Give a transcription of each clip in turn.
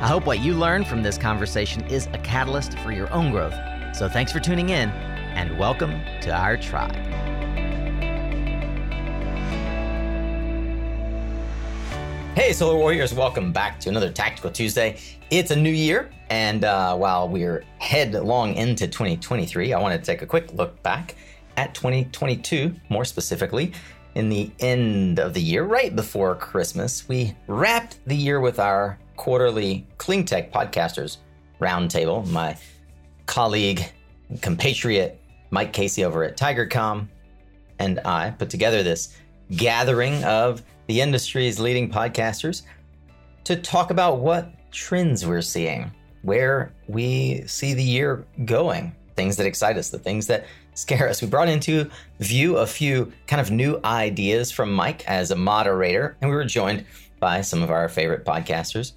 I hope what you learned from this conversation is a catalyst for your own growth. So thanks for tuning in, and welcome to our tribe. Hey, Solar Warriors, welcome back to another Tactical Tuesday. It's a new year, and uh, while we're headlong into 2023, I want to take a quick look back at 2022, more specifically. In the end of the year, right before Christmas, we wrapped the year with our quarterly Clean Tech Podcasters Roundtable. My colleague, compatriot Mike Casey over at Tigercomm and I put together this gathering of the industry's leading podcasters to talk about what trends we're seeing, where we see the year going, things that excite us, the things that scare us. We brought into view a few kind of new ideas from Mike as a moderator, and we were joined by some of our favorite podcasters.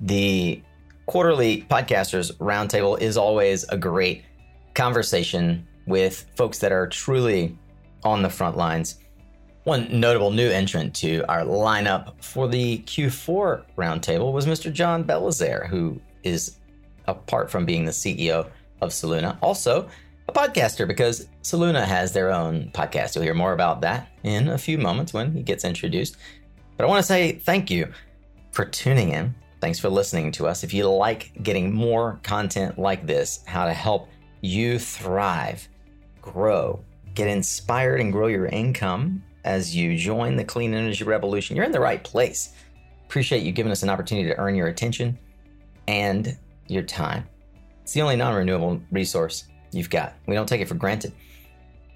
The quarterly podcasters roundtable is always a great conversation with folks that are truly on the front lines. One notable new entrant to our lineup for the Q4 roundtable was Mr. John Belizaire, who is, apart from being the CEO of Soluna, also a podcaster because Soluna has their own podcast. You'll hear more about that in a few moments when he gets introduced. But I want to say thank you for tuning in Thanks for listening to us. If you like getting more content like this, how to help you thrive, grow, get inspired, and grow your income as you join the clean energy revolution, you're in the right place. Appreciate you giving us an opportunity to earn your attention and your time. It's the only non renewable resource you've got. We don't take it for granted.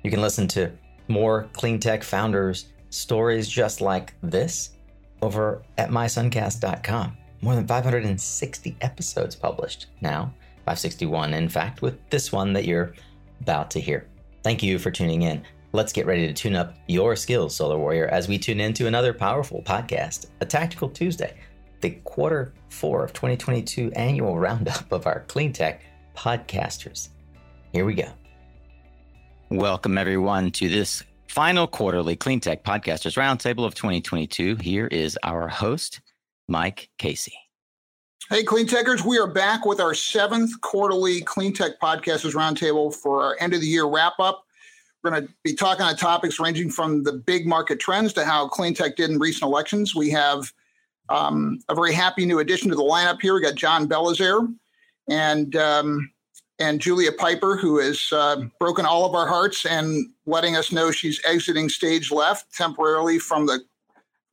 You can listen to more clean tech founders' stories just like this over at mysuncast.com more than 560 episodes published now, 561 in fact, with this one that you're about to hear. Thank you for tuning in. Let's get ready to tune up your skills, Solar Warrior, as we tune into another powerful podcast, A Tactical Tuesday, the quarter four of 2022 annual roundup of our clean tech podcasters. Here we go. Welcome, everyone, to this final quarterly Clean Tech Podcasters Roundtable of 2022. Here is our host, Mike Casey. Hey, Clean Techers, we are back with our seventh quarterly Clean Tech Podcasters Roundtable for our end of the year wrap up. We're going to be talking on topics ranging from the big market trends to how clean tech did in recent elections. We have um, a very happy new addition to the lineup here. We got John Belizaire and um, and Julia Pyper, who has uh, broken all of our hearts and letting us know she's exiting stage left temporarily from the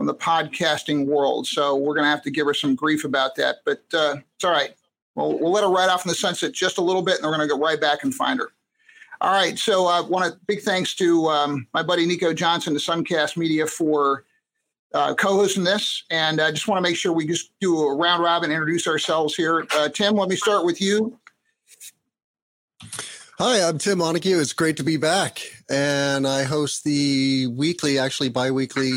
from the podcasting world. So we're going to have to give her some grief about that, but uh, it's all right. We'll, we'll let her ride off in the sunset just a little bit, and we're going to go right back and find her. All right. So I uh, want to big thanks to um, my buddy Nico Johnson, the Suncast Media, for uh, co-hosting this. And I just want to make sure we just do a round robin, introduce ourselves here. Uh, Tim, let me start with you. Hi, I'm Tim Montague. It's great to be back. And I host the weekly, actually bi-weekly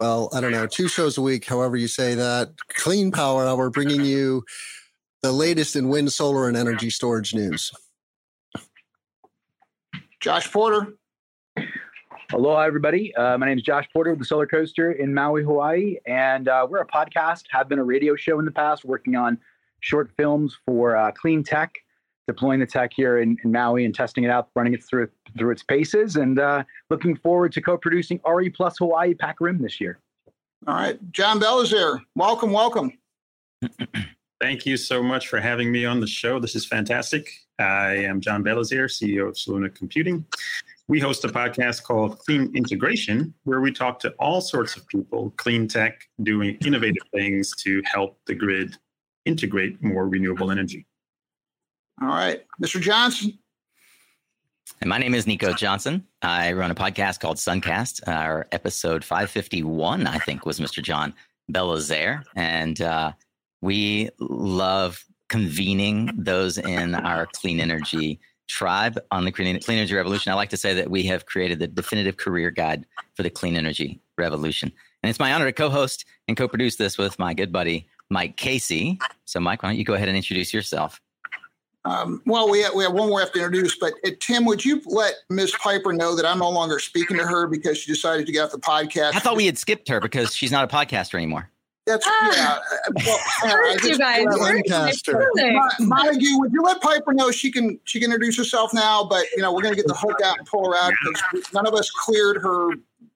well, I don't know, two shows a week, however you say that. Clean Power Hour, bringing you the latest in wind, solar, and energy storage news. Josh Porter. Hello, everybody. Uh, my name is Josh Porter with the Solar Coaster in Maui, Hawaii, and uh, we're a podcast. Have been a radio show in the past, working on short films for uh, clean tech deploying the tech here in, in, Maui and testing it out, running it through through its paces, and uh, looking forward to co-producing RE Plus Hawaii Pac Rim this year. All right, John Belizaire. Welcome, welcome. Thank you so much for having me on the show. This is fantastic. I am John Belizaire, CEO of Soluna Computing. We host a podcast called Clean Integration, where we talk to all sorts of people, clean tech, doing innovative things to help the grid integrate more renewable energy. All right, Mr. Johnson. And my name is Nico Johnson. I run a podcast called Suncast. Our episode 551, I think, was Mr. John Belizaire. And uh, we love convening those in our clean energy tribe on the clean, clean energy revolution. I like to say that we have created the definitive career guide for the clean energy revolution. And it's my honor to co host and co produce this with my good buddy, Mike Casey. So, Mike, why don't you go ahead and introduce yourself? Um, well, we have, we have one more we have to introduce, but uh, Tim, would you let Miss Pyper know that I'm no longer speaking to her because she decided to get off the podcast? I thought we had skipped her because she's not a podcaster anymore. That's ah, yeah. Uh, well, uh, just, you guys. Montague, would you let Pyper know she can she can introduce herself now? But you know, we're going to get the hook out and pull her out because none of us cleared her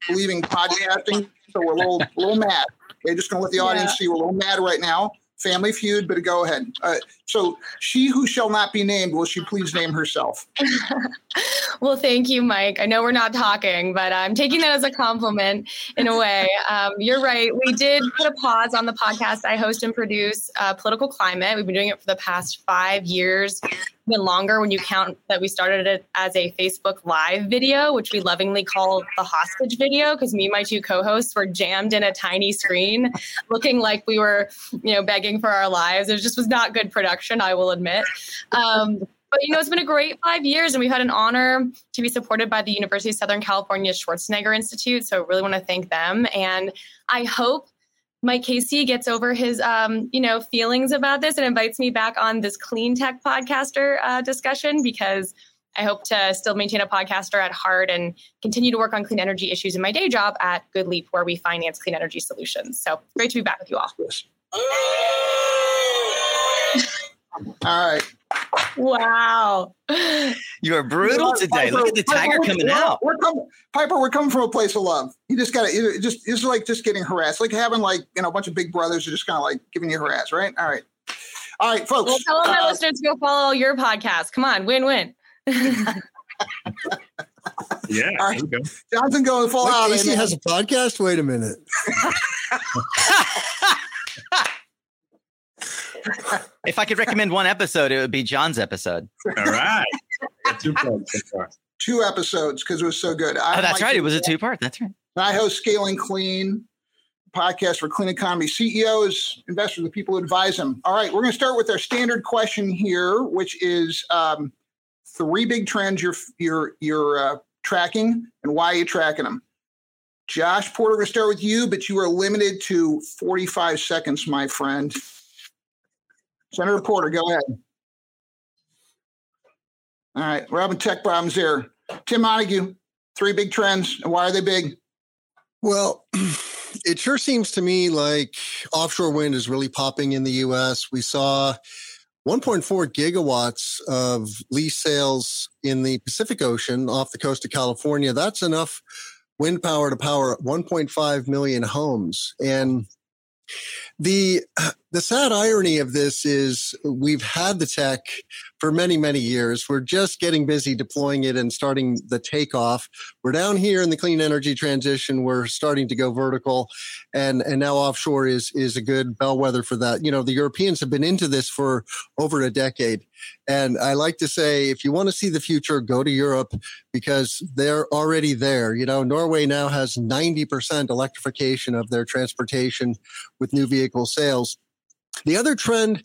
leaving podcasting, so we're a little a little mad. Okay, just going to let the audience yeah. see we're a little mad right now. Family Feud, but go ahead. Uh, so, she who shall not be named, will she please name herself? well, thank you, Mike. I know we're not talking, but I'm taking that as a compliment in a way. Um, you're right. We did put a pause on the podcast I host and produce, uh, Political Climate. We've been doing it for the past five years even longer when you count that we started it as a Facebook Live video, which we lovingly call the hostage video, because me and my two co-hosts were jammed in a tiny screen, looking like we were, you know, begging for our lives. It just was not good production, I will admit. Um, but you know, it's been a great five years, and we've had an honor to be supported by the University of Southern California Schwarzenegger Institute. So, really want to thank them, and I hope Mike Casey gets over his, um, you know, feelings about this and invites me back on this clean tech podcaster uh, discussion because I hope to still maintain a podcaster at heart and continue to work on clean energy issues in my day job at GoodLeap, where we finance clean energy solutions. So great to be back with you all. all right. Wow. You are brutal today. Pyper, Look at the tiger Pyper, coming we're, out. We're coming, Pyper, we're coming from a place of love. You just got to, just, it's like just getting harassed, like having like, you know, a bunch of big brothers are just kind of like giving you harass, right? All right. All right, folks. Well, tell all my uh, listeners to go follow your podcast. Come on, win win. yeah. All right. Johnson going full out. Casey has a podcast. Wait a minute. if I could recommend one episode, it would be John's episode. All right. Two Two episodes because it was so good. I, oh, that's right. It was a two part. That's right. I host Scaling Clean, podcast for clean economy CEOs, investors, the people who advise them. All right, we're going to start with our standard question here, which is um, three big trends you're you're you're uh, tracking and why are you tracking them. Josh Porter, we're going to start with you, but you are limited to 45 seconds, my friend. Senator Porter, go ahead. All right, we're having tech problems here. Tim Montague, three big trends, why are they big? Well, it sure seems to me like offshore wind is really popping in the US. We saw 1.4 gigawatts of lease sales in the Pacific Ocean off the coast of California. That's enough wind power to power 1.5 million homes. And the the sad irony of this is we've had the tech for many many years. We're just getting busy deploying it and starting the takeoff. We're down here in the clean energy transition. We're starting to go vertical and and now offshore is is a good bellwether for that. You know the europeans have been into this for over a decade and i like to say if you want to see the future go to europe because they're already there. You know norway now has 90% electrification of their transportation with new vehicle sales the other trend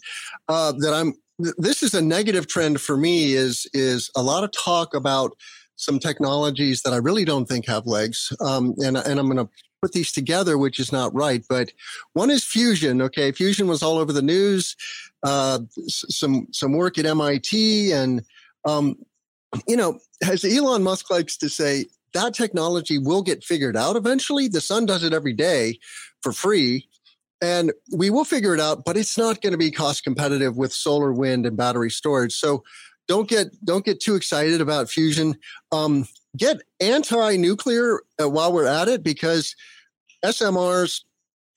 uh, that I'm this is a negative trend for me is is a lot of talk about some technologies that I really don't think have legs, um, and and I'm going to put these together, which is not right. But one is fusion. Okay, fusion was all over the news. Uh, some some work at MIT, and um, you know, as Elon Musk likes to say, that technology will get figured out eventually. The sun does it every day for free and we will figure it out but it's not going to be cost competitive with solar wind and battery storage. So don't get don't get too excited about fusion. Um, get anti-nuclear uh, while we're at it because smrs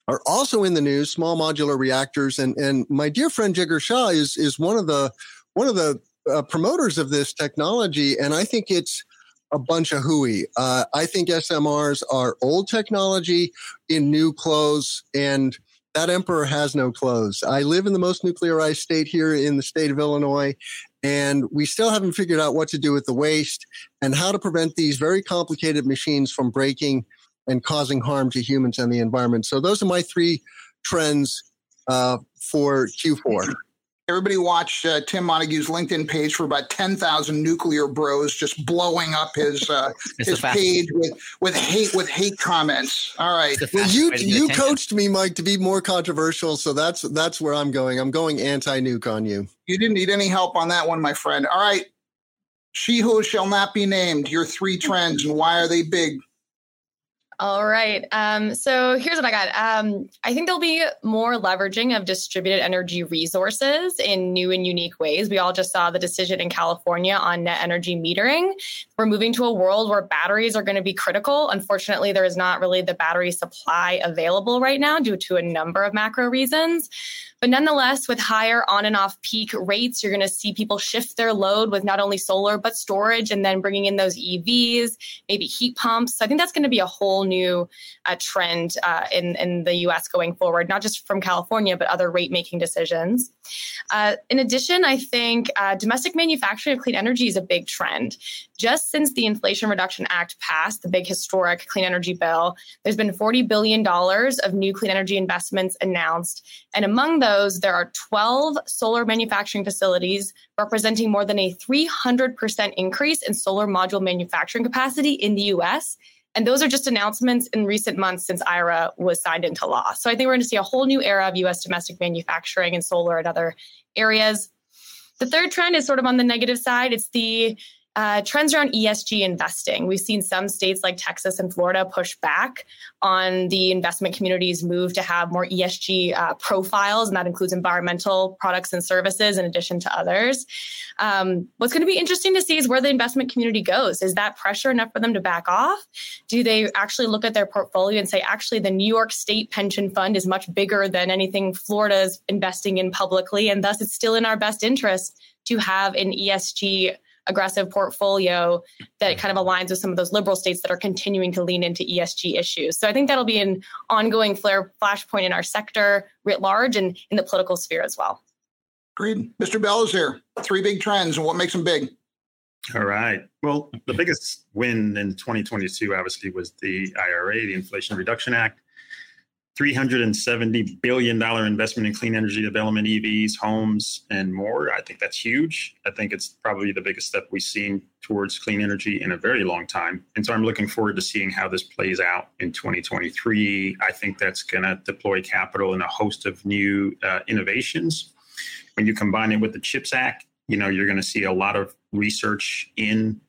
are also in the news small modular reactors. And and my dear friend jigar shah is is one of the one of the uh, promoters of this technology and i think it's a bunch of hooey. Uh, I think SMRs are old technology in new clothes, and that emperor has no clothes. I live in the most nuclearized state here in the state of Illinois, and we still haven't figured out what to do with the waste and how to prevent these very complicated machines from breaking and causing harm to humans and the environment. So those are my three trends uh, for Q4. Everybody watch uh, Tim Montague's LinkedIn page for about ten thousand nuclear bros just blowing up his uh, his page with with hate with hate comments. All right. Well, you you coached me, Mike, to be more controversial, so that's that's where I'm going. I'm going anti-nuke on you. You didn't need any help on that one, my friend. All right. She who shall not be named. Your three trends and why are they big? All right. Um, so here's what I got. Um, I think there'll be more leveraging of distributed energy resources in new and unique ways. We all just saw the decision in California on net energy metering. We're moving to a world where batteries are going to be critical. Unfortunately, there is not really the battery supply available right now due to a number of macro reasons. But nonetheless, with higher on and off peak rates, you're going to see people shift their load with not only solar, but storage, and then bringing in those EVs, maybe heat pumps. So I think that's going to be a whole new uh, trend uh, in, in the US going forward, not just from California, but other rate making decisions. Uh, in addition, I think uh, domestic manufacturing of clean energy is a big trend. Just since the Inflation Reduction Act passed, the big historic clean energy bill, there's been $40 billion of new clean energy investments announced. And among those, there are 12 solar manufacturing facilities representing more than a 300% increase in solar module manufacturing capacity in the US. And those are just announcements in recent months since IRA was signed into law. So I think we're going to see a whole new era of US domestic manufacturing and solar and other areas. The third trend is sort of on the negative side. It's the uh, trends around ESG investing. We've seen some states like Texas and Florida push back on the investment community's move to have more ESG uh, profiles, and that includes environmental products and services in addition to others. Um, what's going to be interesting to see is where the investment community goes. Is that pressure enough for them to back off? Do they actually look at their portfolio and say, actually, the New York State pension fund is much bigger than anything Florida is investing in publicly, and thus it's still in our best interest to have an ESG aggressive portfolio that hmm. kind of aligns with some of those liberal states that are continuing to lean into ESG issues. So I think that'll be an ongoing flare flashpoint in our sector writ large and in the political sphere as well. Agreed. Mr. Belizaire. Three big trends and what makes them big? All right. Well, the biggest win in 2022 obviously was the IRA, the Inflation Reduction Act. $370 billion investment in clean energy development, EVs, homes, and more. I think that's huge. I think it's probably the biggest step we've seen towards clean energy in a very long time. And so I'm looking forward to seeing how this plays out in 2023. I think that's going to deploy capital in a host of new uh, innovations. When you combine it with the CHIPS Act, you know, you're going to see a lot of research in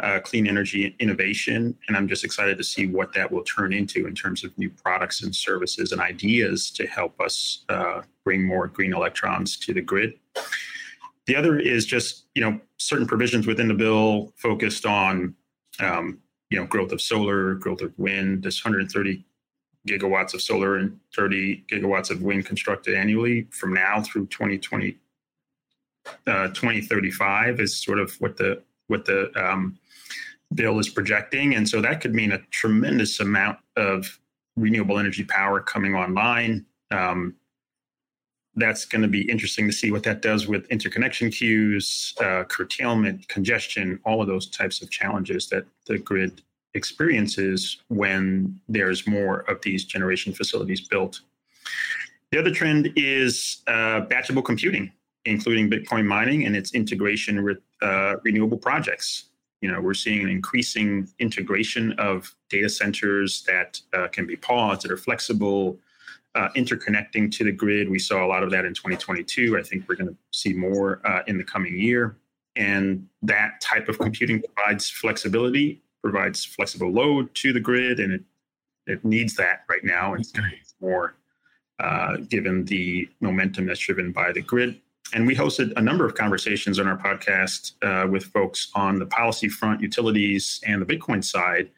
uh, clean energy innovation. And I'm just excited to see what that will turn into in terms of new products and services and ideas to help us uh, bring more green electrons to the grid. The other is just, you know, certain provisions within the bill focused on, um, you know, growth of solar, growth of wind. This 130 gigawatts of solar and 30 gigawatts of wind constructed annually from now through 2020, uh, 2035 is sort of what the what the um, bill is projecting. And so that could mean a tremendous amount of renewable energy power coming online. Um, that's going to be interesting to see what that does with interconnection queues, uh, curtailment, congestion, all of those types of challenges that the grid experiences when there's more of these generation facilities built. The other trend is uh, batchable computing, including Bitcoin mining and its integration with uh, renewable projects you know we're seeing an increasing integration of data centers that uh, can be paused that are flexible uh, interconnecting to the grid. We saw a lot of that in 2022 i think we're going to see more uh, in the coming year. And that type of computing provides flexibility provides flexible load to the grid and it, it needs that right now and it's going to more uh, given the momentum that's driven by the grid and we hosted a number of conversations on our podcast uh, with folks on the policy front, utilities, and the Bitcoin side,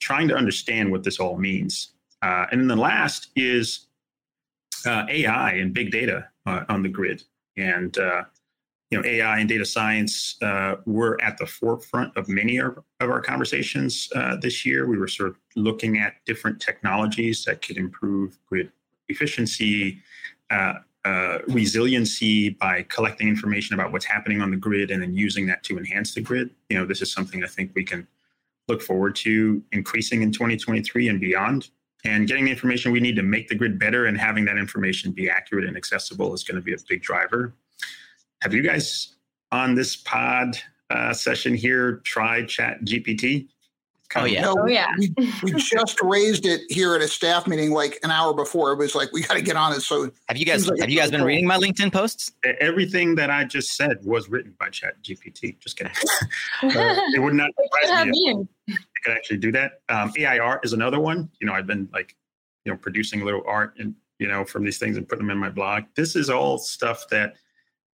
trying to understand what this all means. Uh, and then the last is uh, AI and big data uh, on the grid. And uh, you know, AI and data science uh, were at the forefront of many of, of our conversations this year. We were sort of looking at different technologies that could improve grid efficiency, uh, resiliency by collecting information about what's happening on the grid and then using that to enhance the grid. You know, this is something I think we can look forward to increasing in 2023 and beyond. And getting the information we need to make the grid better and having that information be accurate and accessible is going to be a big driver. have you guys on this pod uh, session here tried Chat GPT? Oh yeah. No, Oh, yeah. We, we just raised it here at a staff meeting like an hour before. It was like, we got to get on it. So Have you guys like have you guys been cool. reading my LinkedIn posts? Everything that I just said was written by Chat GPT. Just kidding. Uh, it would not What surprise have me if been? I could actually do that. Um, AI art is another one. You know, I've been like, you know, producing a little art and you know from these things and putting them in my blog. This is all stuff that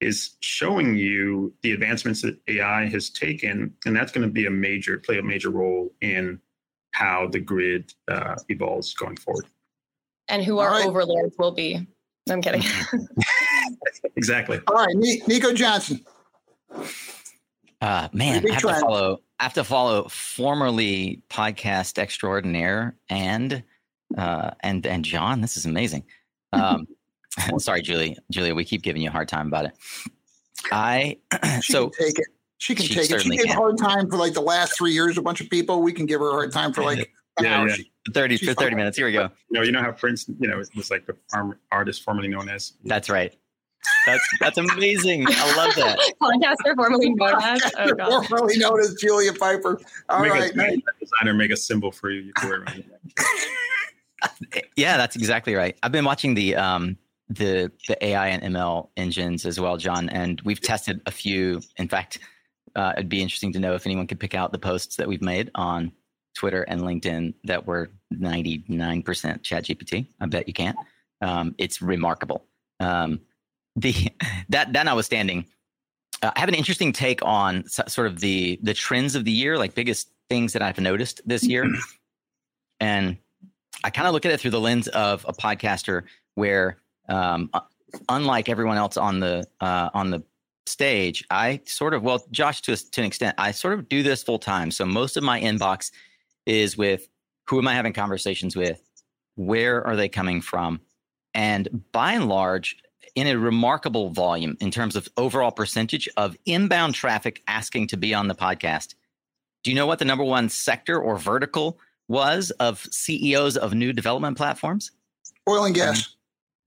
is showing you the advancements that AI has taken, and that's going to be a major play a major role in how the grid uh, evolves going forward. And who our right. overlords will be. No, I'm kidding. Exactly. all right, Nico Johnson. Uh, man, I have trend. to follow. I have to follow formerly podcast extraordinaire and uh, and and John. This is amazing. Um, sorry, Julie. Julia, we keep giving you a hard time about it. I She so can take it. She can She take it. She gave a can. hard time for like the last three years. A bunch of people. We can give her a hard time for like Yeah, yeah. She- thirty for thirty fine. minutes. Here we go. You know, you know how Prince, you know, was like the farm artist formerly known as. That's right. That's that's amazing. I love that. Podcaster formerly known as. Oh, God. Formerly known as Julia Pyper. All make right. a, make a designer make a symbol for you. You wear it around your neck. Yeah, that's exactly right. I've been watching the um the the AI and ML engines as well, John, and we've tested a few. In fact, uh, it'd be interesting to know if anyone could pick out the posts that we've made on Twitter and LinkedIn that were 99% ChatGPT. I bet you can't. Um, it's remarkable. Um, the that that notwithstanding, uh, I have an interesting take on so- sort of the the trends of the year, like biggest things that I've noticed this year, and I kind of look at it through the lens of a podcaster where, um, uh, unlike everyone else on the uh, on the stage, I sort of well, Josh to a, to an extent, I sort of do this full time. So most of my inbox is with who am I having conversations with, where are they coming from, and by and large, in a remarkable volume in terms of overall percentage of inbound traffic asking to be on the podcast. Do you know what the number one sector or vertical was of CEOs of new development platforms? Oil and gas.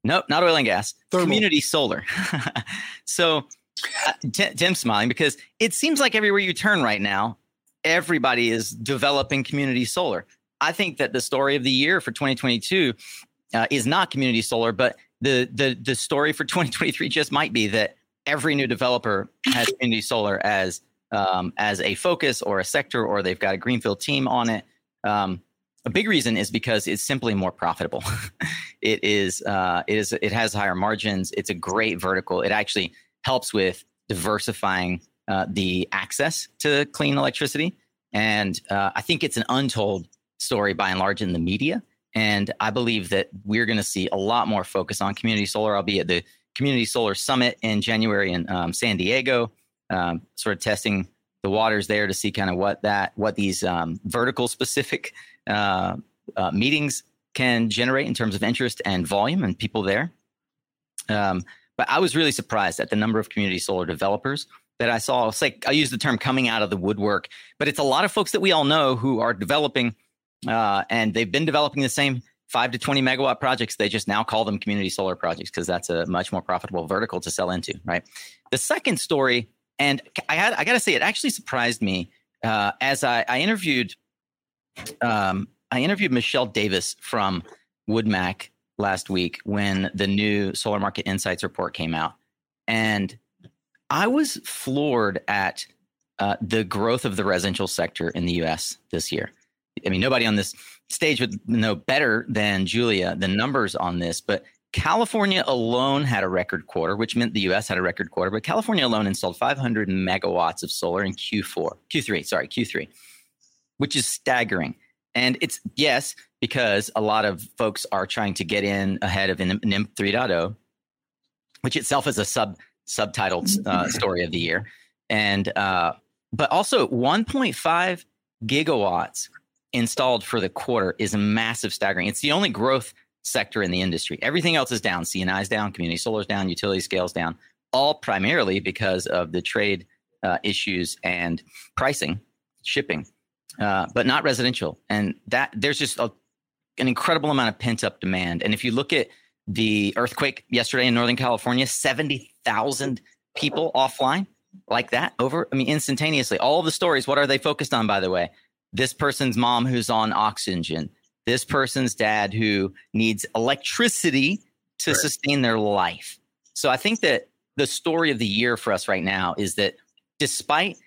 No, not oil and gas. Thermal. Community solar. so uh, Tim, Tim's smiling because it seems like everywhere you turn right now, everybody is developing community solar. I think that the story of the year for 2022 uh, is not community solar, but the the the story for 2023 just might be that every new developer has community solar as um, as a focus or a sector, or they've got a greenfield team on it. Um, a big reason is because it's simply more profitable. it is uh, it is it has higher margins. It's a great vertical. It actually helps with diversifying uh, the access to clean electricity, and uh, I think it's an untold story by and large in the media. And I believe that we're going to see a lot more focus on community solar. I'll be at the Community Solar Summit in January in um, San Diego, um, sort of testing the waters there to see kind of what that what these um, vertical specific uh, uh, meetings can generate in terms of interest and volume and people there. Um, but I was really surprised at the number of community solar developers that I saw. It's like I use the term coming out of the woodwork, but it's a lot of folks that we all know who are developing, uh, and they've been developing the same five to 20 megawatt projects. They just now call them community solar projects because that's a much more profitable vertical to sell into, right? The second story, and I had I got to say, it actually surprised me uh, as I, I interviewed um, I interviewed Michelle Davis from WoodMac last week when the new Solar Market Insights report came out, and I was floored at uh, the growth of the residential sector in the U.S. this year. I mean, nobody on this stage would know better than Julia the numbers on this, but California alone had a record quarter, which meant the US had a record quarter, but California alone installed 500 megawatts of solar in Q4, Q3, sorry, Q3, which is staggering. And it's, yes, because a lot of folks are trying to get in ahead of NEM 3.0, which itself is a sub subtitled uh, story of the year. And, uh, but also 1.5 gigawatts installed for the quarter is a massive staggering. It's the only growth sector in the industry. Everything else is down. CNI is down, community solar is down, utility scales down, all primarily because of the trade uh, issues and pricing, shipping, uh, but not residential. And that there's just a, an incredible amount of pent up demand. And if you look at the earthquake yesterday in Northern California, 70,000 people offline like that over i mean instantaneously all the stories what are they focused on by the way this person's mom who's on oxygen this person's dad who needs electricity to right. sustain their life so i think that the story of the year for us right now is that despite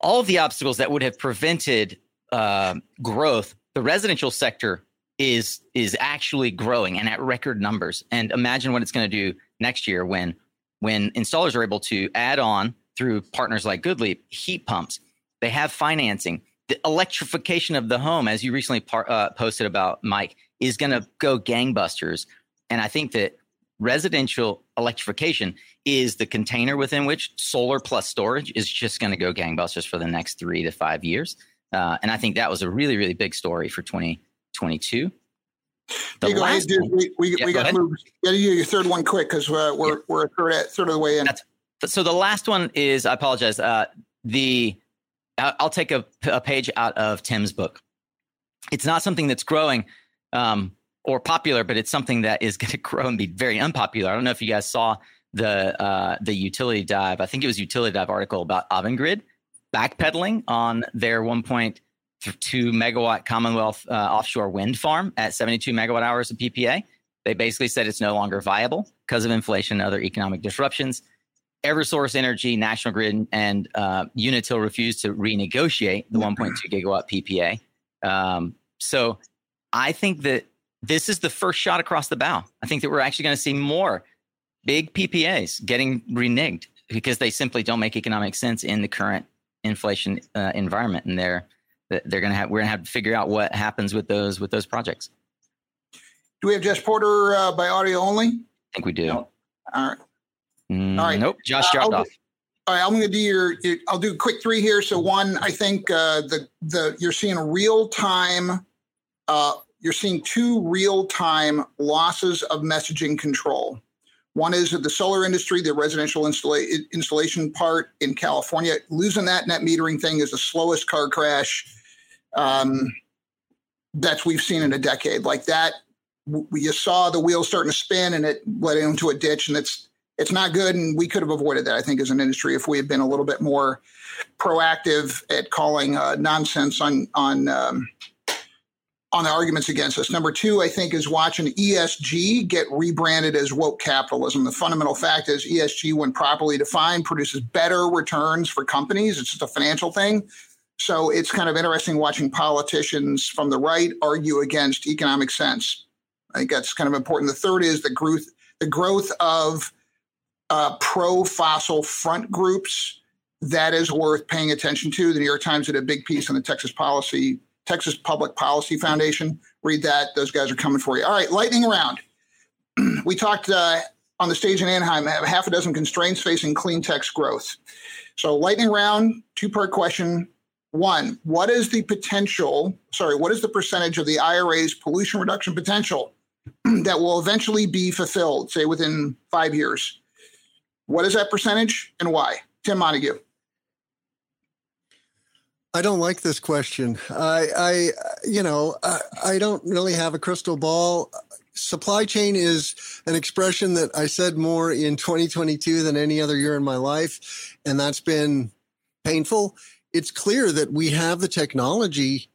all of the obstacles that would have prevented uh, growth the residential sector is is actually growing and at record numbers and imagine what it's going to do next year when when installers are able to add on through partners like Goodleap heat pumps. They have financing. The electrification of the home, as you recently par- uh, posted about, Mike, is going to go gangbusters. And I think that residential electrification is the container within which solar plus storage is just going to go gangbusters for the next three to five years. Uh, and I think that was a really, really big story for 2022. The last we, we, yeah, we got to move. Got to your third one quick because uh, we're yeah. we're a third, at, third of the way in. That's, so the last one is I apologize. Uh, the I'll take a, a, page out of Tim's book. It's not something that's growing um, or popular, but it's something that is going to grow and be very unpopular. I don't know if you guys saw the uh, the utility dive. I think it was utility dive article about Avangrid backpedaling on their 1.2 megawatt Commonwealth uh, offshore wind farm at 72 megawatt hours of PPA. They basically said it's no longer viable because of inflation and other economic disruptions. Eversource Energy, National Grid, and uh, Unitil refused to renegotiate the 1.2 gigawatt PPA. Um, so I think that this is the first shot across the bow. I think that we're actually going to see more big PPAs getting reneged because they simply don't make economic sense in the current inflation uh, environment, and they're they're going to have we're going to have to figure out what happens with those with those projects. Do we have Jess Porter uh, by audio only? I think we do. No. All right. Mm, All right. Nope. Josh dropped uh, off. All right, I'm going to do your. I'll do a quick three here. So one, I think uh, the the you're seeing real time. Uh, you're seeing two real time losses of messaging control. One is the solar industry, the residential installa- installation part in California. Losing that net metering thing is the slowest car crash um, that we've seen in a decade. Like that, we just saw the wheels starting to spin and it led into a ditch, and it's it's not good. And we could have avoided that, I think, as an industry if we had been a little bit more proactive at calling uh, nonsense on on um, on the arguments against us. Number two, I think, is watching ESG get rebranded as woke capitalism. The fundamental fact is ESG, when properly defined, produces better returns for companies. It's just a financial thing. So it's kind of interesting watching politicians from the right argue against economic sense. I think that's kind of important. The third is the growth, the growth of uh, pro fossil front groups that is worth paying attention to. The New York Times did a big piece on the Texas policy, Texas Public Policy Foundation. Read that; those guys are coming for you. All right, lightning round. we talked uh, on the stage in Anaheim. Have half a dozen constraints facing clean tech's growth. So, lightning round, two part question. One, what is the potential? Sorry, what is the percentage of the IRA's pollution reduction potential that will eventually be fulfilled, say within five years? What is that percentage and why? Tim Montague. I don't like this question. I, I you know, I, I, don't really have a crystal ball. Supply chain is an expression that I said more in 2022 than any other year in my life, and that's been painful. It's clear that we have the technology.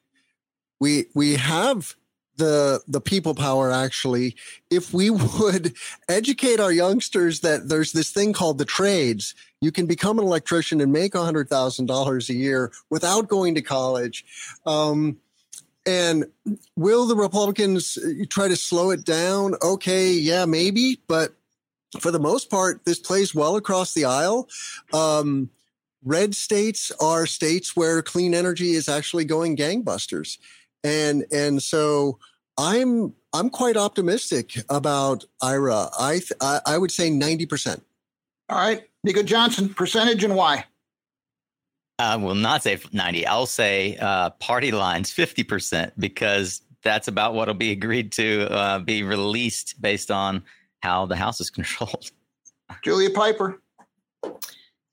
We we have the the people power actually if we would educate our youngsters that there's this thing called the trades you can become an electrician and make $100000 a year without going to college um, and will the republicans try to slow it down? Okay yeah maybe but for the most part this plays well across the aisle. Um, red states are states where clean energy is actually going gangbusters. And and so I'm I'm quite optimistic about IRA. I th- I, I would say ninety percent. All right, Nico Johnson, percentage and why? I will not say ninety. I'll say uh, party lines fifty percent because that's about what will be agreed to uh, be released based on how the House is controlled. Julia Pyper.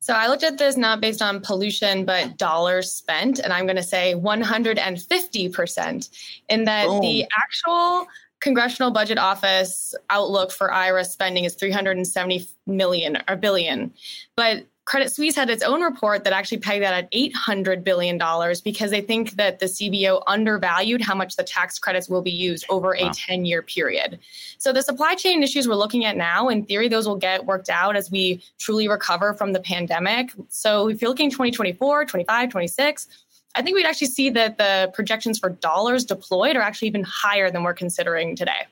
So I looked at this not based on pollution, but dollars spent, and I'm going to say 150% in that the actual Congressional Budget Office outlook for IRA spending is 370 million or billion. But Credit Suisse had its own report that actually pegged that at $800 billion because they think that the CBO undervalued how much the tax credits will be used over a 10 year period. So, the supply chain issues we're looking at now, in theory, those will get worked out as we truly recover from the pandemic. So, if you're looking 2024, 25, 26, I think we'd actually see that the projections for dollars deployed are actually even higher than we're considering today.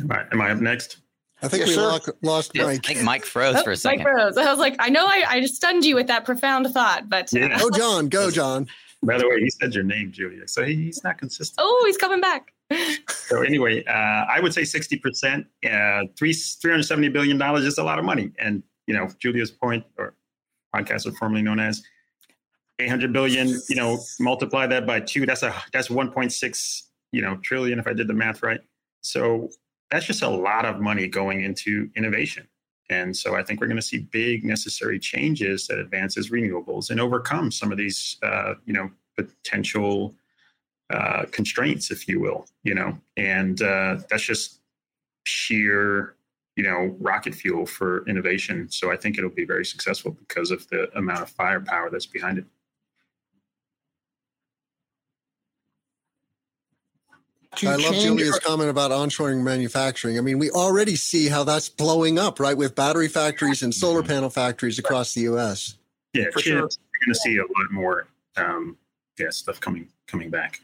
Am I, am I up next? I think Yes, we sir. lost, lost I Mike. think Mike froze Oh, for a Mike second. froze. I was like, I know I, I stunned you with that profound thought, but uh, Yeah. Go, John. Go, John. By the way, he said your name, Julia. So he, he's not consistent. oh, he's coming back. So anyway, uh, I would say 60%, uh, three, $370 billion is a lot of money. And, you know, Julia's point, or podcast was formerly known as 800 billion, you know, multiply that by two, that's a, that's 1.6, you know, trillion, if I did the math right. So that's just a lot of money going into innovation. And so I think we're going to see big necessary changes that advances renewables and overcome some of these, uh, you know, potential uh, constraints, if you will, you know, and uh, that's just sheer, you know, rocket fuel for innovation. So I think it'll be very successful because of the amount of firepower that's behind it. I love Julia's our- comment about onshoring manufacturing. I mean, we already see how that's blowing up, right, with battery factories and solar panel factories across the U.S. Yeah, For chips, sure. you're going to see a lot more, um, yeah, stuff coming coming back.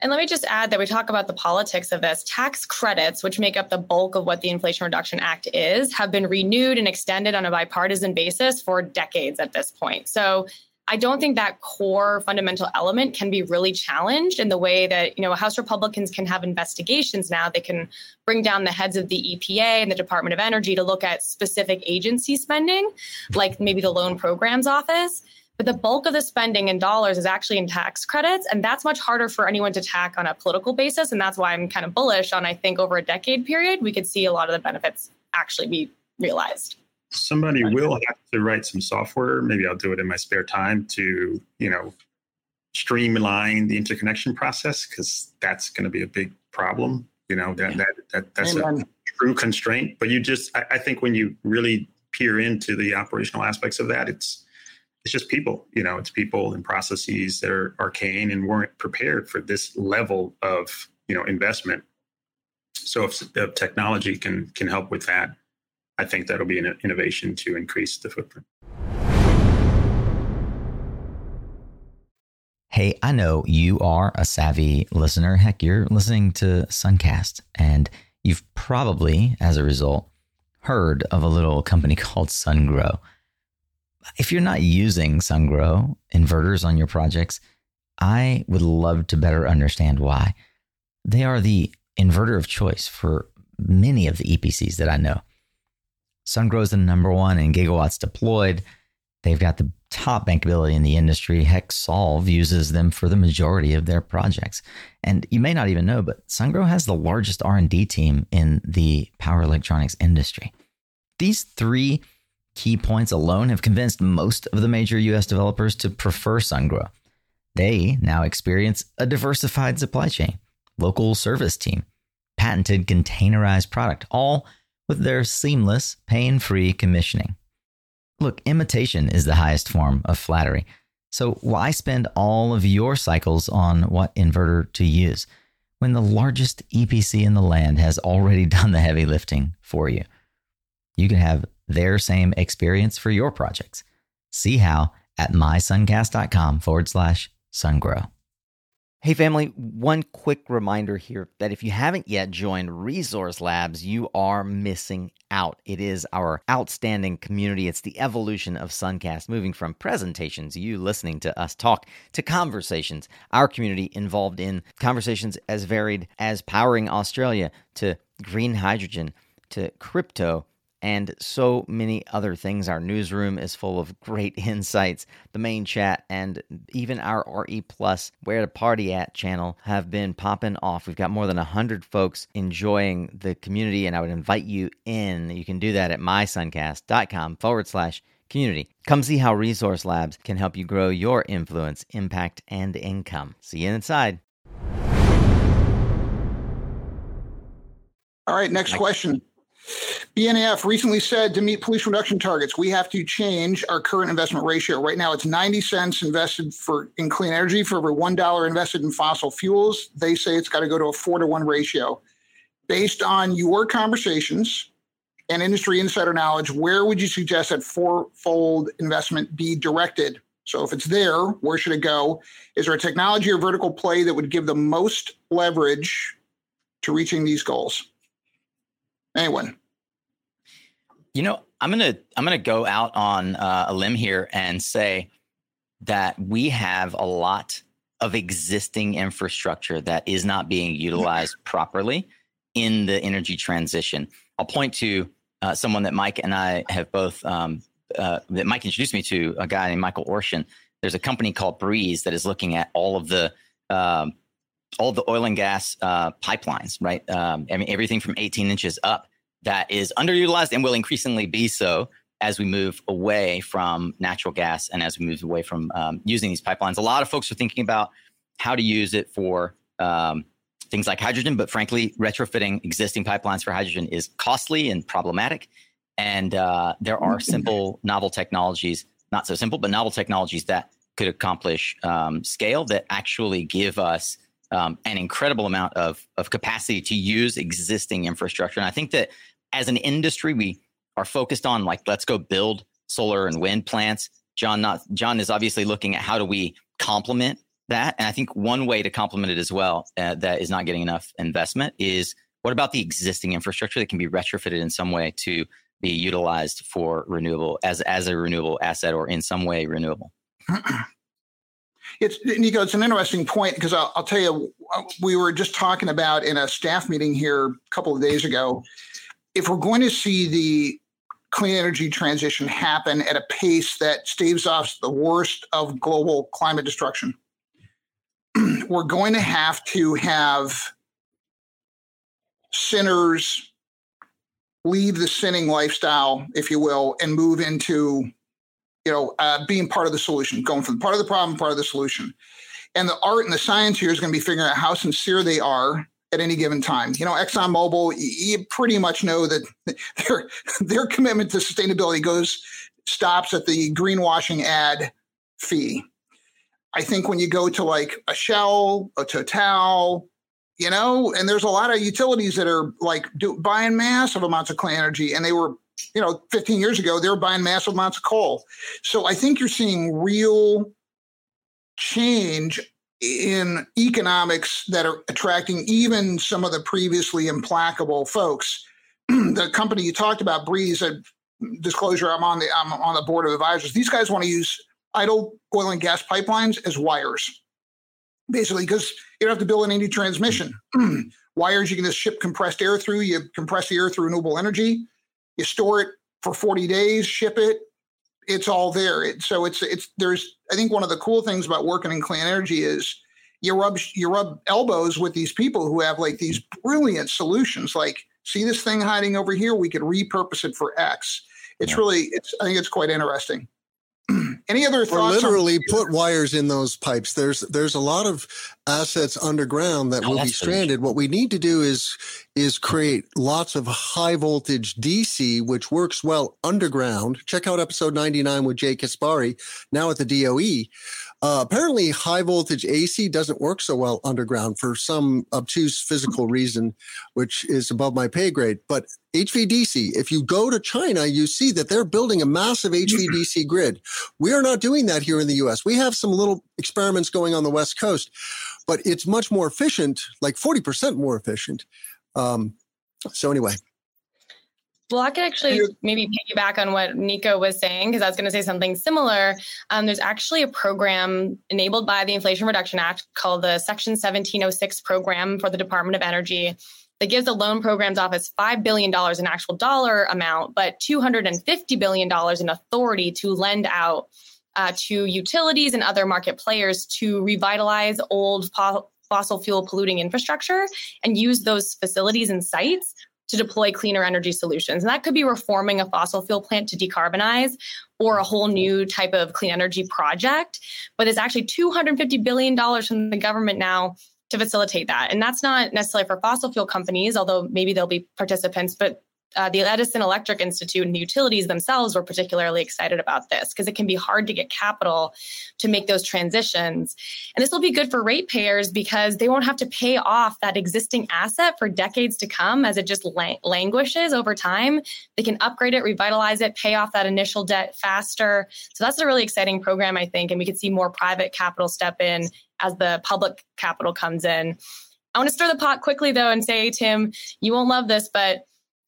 And let me just add that we talk about the politics of this. Tax credits, which make up the bulk of what the Inflation Reduction Act is, have been renewed and extended on a bipartisan basis for decades at this point. So I don't think that core fundamental element can be really challenged in the way that, you know, House Republicans can have investigations now. They can bring down the heads of the EPA and the Department of Energy to look at specific agency spending, like maybe the Loan Programs Office. But the bulk of the spending in dollars is actually in tax credits. And that's much harder for anyone to tack on a political basis. And that's why I'm kind of bullish on, I think, over a decade period, we could see a lot of the benefits actually be realized. Somebody will have to write some software. Maybe I'll do it in my spare time to, you know, streamline the interconnection process because that's going to be a big problem. You know, that that, that that's a true constraint. But you just, I, I think when you really peer into the operational aspects of that, it's it's just people. You know, it's people and processes that are arcane and weren't prepared for this level of you know investment. So if, if technology can can help with that, I think that'll be an innovation to increase the footprint. Hey, I know you are a savvy listener. Heck, you're listening to Suncast, and you've probably, as a result, heard of a little company called SunGrow. If you're not using SunGrow inverters on your projects, I would love to better understand why. They are the inverter of choice for many of the EPCs that I know. SunGrow is the number one in gigawatts deployed. They've got the top bankability in the industry. Heck, SOLV uses them for the majority of their projects. And you may not even know, but SunGrow has the largest R&D team in the power electronics industry. These three key points alone have convinced most of the major US developers to prefer SunGrow. They now experience a diversified supply chain, local service team, patented containerized product, all with their seamless, pain free commissioning. Look, imitation is the highest form of flattery. So why spend all of your cycles on what inverter to use when the largest EPC in the land has already done the heavy lifting for you? You can have their same experience for your projects. See how at mysuncast.com forward slash sungrow. Hey, family, one quick reminder here that if you haven't yet joined Resource Labs, you are missing out. It is our outstanding community. It's the evolution of Suncast, moving from presentations, you listening to us talk, to conversations. Our community involved in conversations as varied as powering Australia, to green hydrogen, to crypto, and so many other things. Our newsroom is full of great insights. The main chat and even our RE Plus Where to Party At channel have been popping off. We've got more than 100 folks enjoying the community, and I would invite you in. You can do that at mysuncast.com forward slash community. Come see how Resource Labs can help you grow your influence, impact, and income. See you inside. All right, next question. BNEF recently said to meet pollution reduction targets, we have to change our current investment ratio. Right now, it's 90 cents invested for in clean energy for every $1 invested in fossil fuels. They say it's got to go to a four to one ratio. Based on your conversations and industry insider knowledge, where would you suggest that fourfold investment be directed? So if it's there, where should it go? Is there a technology or vertical play that would give the most leverage to reaching these goals? Anyone? You know, I'm gonna I'm gonna go out on uh, a limb here and say that we have a lot of existing infrastructure that is not being utilized properly in the energy transition. I'll point to uh, someone that Mike and I have both um, uh, that Mike introduced me to a guy named Michael Orshan. There's a company called Breeze that is looking at all of the um, all the oil and gas uh, pipelines, right? Um, I mean, everything from 18 inches up that is underutilized and will increasingly be so as we move away from natural gas and as we move away from um, using these pipelines. A lot of folks are thinking about how to use it for um, things like hydrogen, but frankly, retrofitting existing pipelines for hydrogen is costly and problematic. And uh, there are simple, novel technologies, not so simple, but novel technologies that could accomplish um, scale that actually give us um, an incredible amount of, of capacity to use existing infrastructure. And I think that as an industry, we are focused on like, let's go build solar and wind plants. John, not John is obviously looking at how do we complement that. And I think one way to complement it as well uh, that is not getting enough investment is what about the existing infrastructure that can be retrofitted in some way to be utilized for renewable as as a renewable asset or in some way renewable? It's Nico. It's an interesting point because I'll, I'll, tell you, uh, we were just talking about in a staff meeting here a couple of days ago. If we're going to see the clean energy transition happen at a pace that staves off the worst of global climate destruction, we're going to have to have sinners leave the sinning lifestyle, if you will, and move into you know, uh, being part of the solution, going from part of the problem, part of the solution. And the art and the science here is going to be figuring out how sincere they are at any given time. You know, ExxonMobil, you pretty much know that their their commitment to sustainability goes stops at the greenwashing ad fee. I think when you go to like a Shell, a Total, you know, and there's a lot of utilities that are like do, buying massive amounts of clean energy, and they were you know, 15 years ago, they were buying massive amounts of coal. So I think you're seeing real change in economics that are attracting even some of the previously implacable folks. the company you talked about, Breeze, a disclosure, I'm on the I'm on the board of advisors. These guys want to use idle oil and gas pipelines as wires, basically, because you don't have to build any new transmission. wires you can just ship compressed air through. You compress the air through renewable energy you store it for 40 days, ship it. It's all there. It, so it's it's there's I think one of the cool things about working in clean energy is you rub you rub elbows with these people who have like these brilliant solutions. Like, see this thing hiding over here? We could repurpose it for X. It's yeah. really it's I think it's quite interesting. Any other thoughts? Or literally on- put wires in those pipes. There's there's a lot of assets underground that oh, will be stranded. What we need to do is is create lots of high voltage DC, which works well underground. Check out episode 99 with Jay Caspary, now at the DOE. Uh, apparently, high voltage AC doesn't work so well underground for some obtuse physical reason, which is above my pay grade. But HVDC, if you go to China, you see that they're building a massive HVDC grid. We are not doing that here in the US. We have some little experiments going on the West Coast, but it's much more efficient, like 40% more efficient. Um, so, anyway, well, I could actually maybe piggyback on what Nico was saying because I was going to say something similar. Um, there's actually a program enabled by the Inflation Reduction Act called the Section 1706 program for the Department of Energy that gives the loan programs office $5 billion in actual dollar amount, but $250 billion in authority to lend out uh, to utilities and other market players to revitalize old fossil fuel polluting infrastructure and use those facilities and sites to deploy cleaner energy solutions. And that could be reforming a fossil fuel plant to decarbonize or a whole new type of clean energy project. But there's actually $250 billion from the government now to facilitate that. And that's not necessarily for fossil fuel companies, although maybe there'll be participants, but uh, the Edison Electric Institute and the utilities themselves were particularly excited about this because it can be hard to get capital to make those transitions. And this will be good for ratepayers because they won't have to pay off that existing asset for decades to come as it just languishes over time. They can upgrade it, revitalize it, pay off that initial debt faster. So that's a really exciting program, I think. And we could see more private capital step in as the public capital comes in. I want to stir the pot quickly, though, and say, Tim, you won't love this, but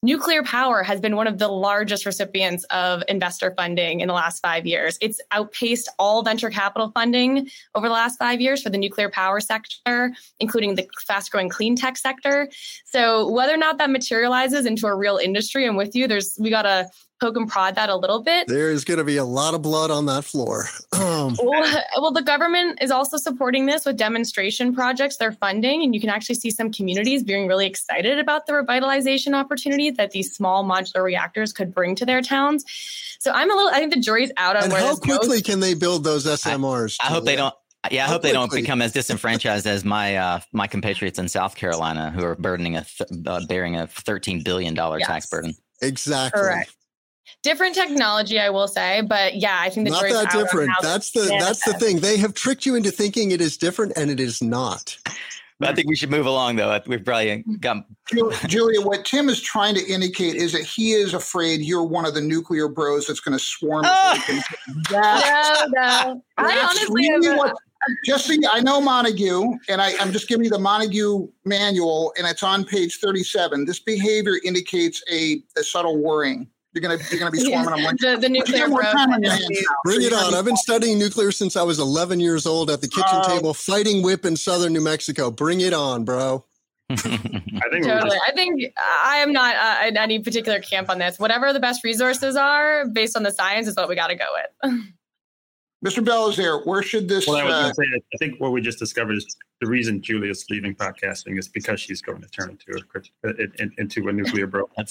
Nuclear power has been one of the largest recipients of investor funding in the last five years. It's outpaced all venture capital funding over the last five years for the nuclear power sector, including the fast growing clean tech sector. So, whether or not that materializes into a real industry, I'm with you. There's, we got to poke and prod that a little bit. There is going to be a lot of blood on that floor. Um, well, well, the government is also supporting this with demonstration projects they're funding, and you can actually see some communities being really excited about the revitalization opportunity that these small modular reactors could bring to their towns. So I'm a little. I think the jury's out on and where how quickly goes. can they build those SMRs? I, I hope they don't. Yeah, I hope they don't become as disenfranchised as my uh, my compatriots in South Carolina, who are burdening a th- uh, bearing a thirteen billion dollar yes. tax burden. Exactly. Correct different technology i will say but yeah i think the not that different that's the that's the thing they have tricked you into thinking it is different and it is not I think we should move along, though. We've probably mm-hmm. got Julia. What Tim is trying to indicate is that he is afraid you're one of the nuclear bros that's going to swarm. Oh. no, no. I honestly really what, just so you, I know Montague, and I, I'm just giving you the Montague manual, and it's on page 37. This behavior indicates a, a subtle worrying. You're gonna you're gonna be swarming them. the, the nuclear Bring it on! I've been studying nuclear since I was 11 years old at the kitchen uh, table, fighting whip in southern New Mexico. Bring it on, bro. I think totally. Just- I think I am not uh, in any particular camp on this. Whatever the best resources are, based on the science, is what we got to go with. Mr. Belizaire. Where should this? Well, I was uh, going to say, I think what we just discovered is the reason Julia's leaving podcasting is because she's going to turn into a uh, into a nuclear bro. Whoa! I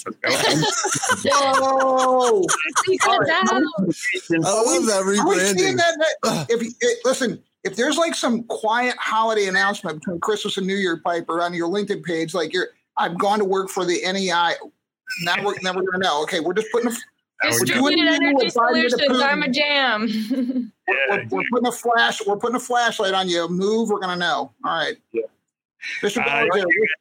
love that rebranding. That, if you, listen, if there's like some quiet holiday announcement between Christmas and New Year, Pyper, on your LinkedIn page, like you're, I've gone to work for the NEI. Now we're, now we're gonna know. Okay, we're just putting a Distributed energy solutions. I'm a jam. we're, we're, we're, putting a flash. We're putting a flashlight on you. Move. We're gonna know. All right. Yeah. Mr. Uh,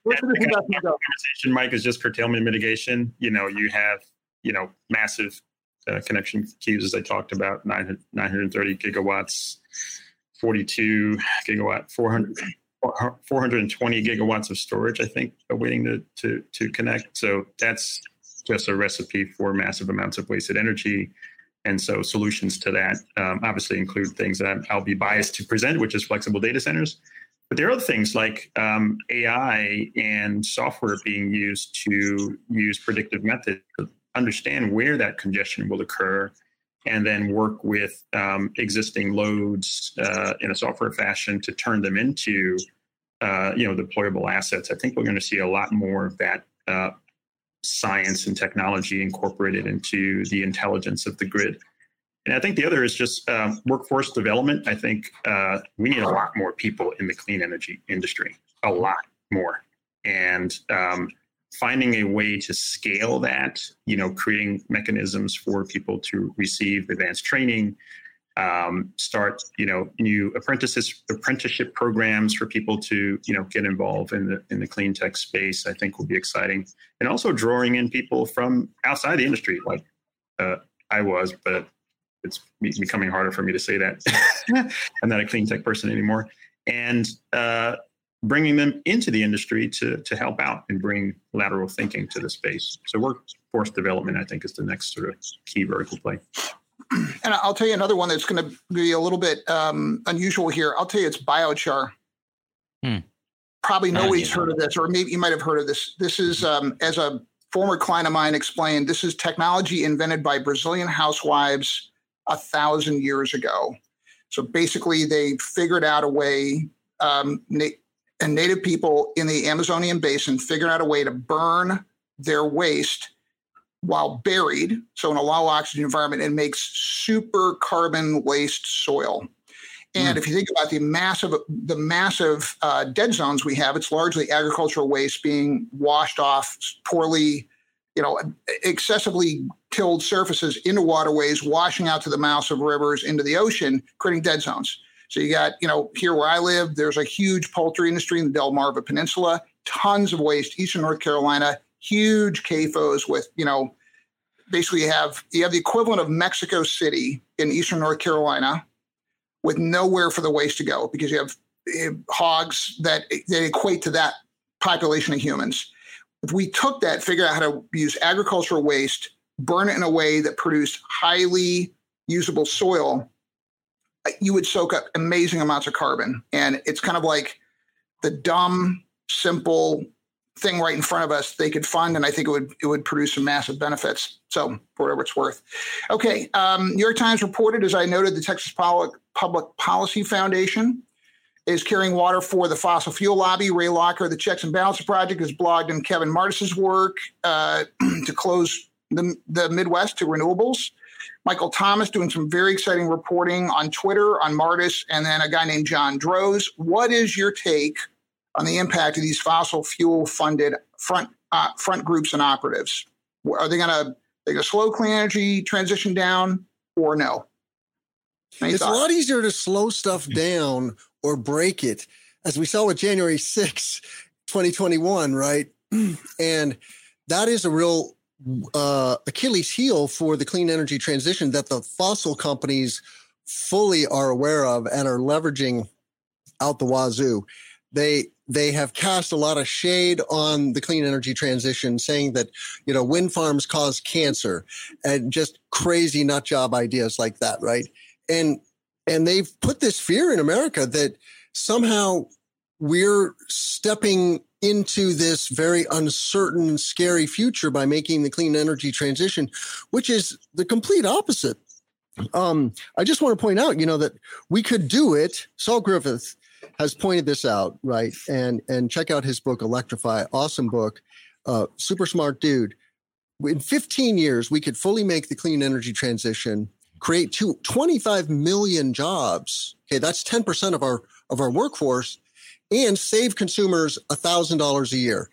conversation, Mike, is just curtailment mitigation. You know, you have you know massive uh, connection queues as I talked about, 900, 930 gigawatts, 42 gigawatt, 400. 420 gigawatts of storage, I think, waiting to, to to connect. So that's just a recipe for massive amounts of wasted energy. And so solutions to that um, obviously include things that I'll be biased to present, which is flexible data centers. But there are other things like um, AI and software being used to use predictive methods to understand where that congestion will occur and then work with um, existing loads uh, in a software fashion to turn them into uh, you know deployable assets. I think we're going to see a lot more of that uh, science and technology incorporated into the intelligence of the grid. And I think the other is just um, workforce development. I think uh, we need a lot more people in the clean energy industry, a lot more. And um, finding a way to scale that, you know, creating mechanisms for people to receive advanced training, um, start you know new apprentices apprenticeship programs for people to you know get involved in the in the clean tech space i think will be exciting. And also drawing in people from outside the industry like uh, i was but it's becoming harder for me to say that. I'm not a clean tech person anymore. And uh, bringing them into the industry to to help out and bring lateral thinking to the space. So workforce development i think is the next sort of key vertical play and I'll tell you another one that's going to be a little bit um, unusual here. I'll tell you it's biochar. Hmm. Probably nobody's heard of this, or maybe you might have heard of this. This is, um, as a former client of mine explained, this is technology invented by Brazilian housewives a thousand years ago. So basically, they figured out a way, um, na- and native people in the Amazonian basin figured out a way to burn their waste while buried, so in a low oxygen environment, and makes super carbon waste soil. And mm. if you think about the massive, the massive uh, dead zones we have, it's largely agricultural waste being washed off poorly, you know, excessively tilled surfaces into waterways, washing out to the mouths of rivers into the ocean, creating dead zones. So you got, you know, here where I live, there's a huge poultry industry in the Delmarva Peninsula, tons of waste, eastern North Carolina, huge CAFOs with, you know, basically you have you have the equivalent of Mexico City in eastern North Carolina with nowhere for the waste to go because you have uh, hogs that that equate to that population of humans. If we took that, figure out how to use agricultural waste, burn it in a way that produced highly usable soil, you would soak up amazing amounts of carbon. And it's kind of like the dumb, simple thing right in front of us they could fund, and I think it would it would produce some massive benefits. So for whatever it's worth. Okay, um, New York Times reported, as I noted, the Texas Public Policy Foundation is carrying water for the fossil fuel lobby. Ray Locker, the Checks and Balances Project, has blogged on Kevon Martis's work uh, to close the, the Midwest to renewables. Michael Thomas doing some very exciting reporting on Twitter on Martis, and then a guy named John Droz. What is your take on the impact of these fossil fuel funded front uh, front groups and operatives? Are they going to they going to slow clean energy transition down or no? Any it's thoughts? a lot easier to slow stuff down or break it, as we saw with January 6, 2021, right? and that is a real uh, Achilles heel for the clean energy transition that the fossil companies fully are aware of and are leveraging out the wazoo. They they have cast a lot of shade on the clean energy transition, saying that you know wind farms cause cancer and just crazy nut job ideas like that, right? And and they've put this fear in America that somehow we're stepping into this very uncertain, scary future by making the clean energy transition, which is the complete opposite. Um, I just want to point out, you know, that we could do it. Saul Griffith has pointed this out, right? And and check out his book, Electrify, awesome book, uh, super smart dude. In 15 years, we could fully make the clean energy transition, create two, 25 million jobs. Okay, that's 10% of our of our workforce and save consumers $1,000 a year.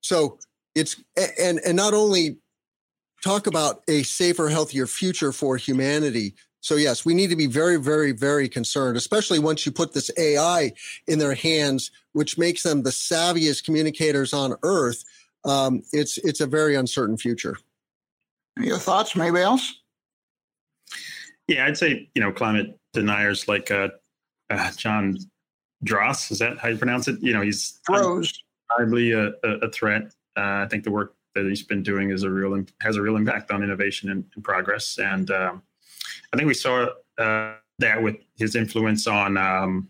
So it's, and, and not only talk about a safer, healthier future for humanity. So yes, we need to be very, very, very concerned, especially once you put this AI in their hands, which makes them the savviest communicators on earth. Um, it's, it's a very uncertain future. Your thoughts, maybe else? Yeah, I'd say, you know, climate deniers like uh, uh, John Droz. Is that how you pronounce it? You know, he's probably a, a, threat. Uh, I think the work that he's been doing is a real has a real impact on innovation and, and progress. And um, I think we saw uh, that with his influence on um,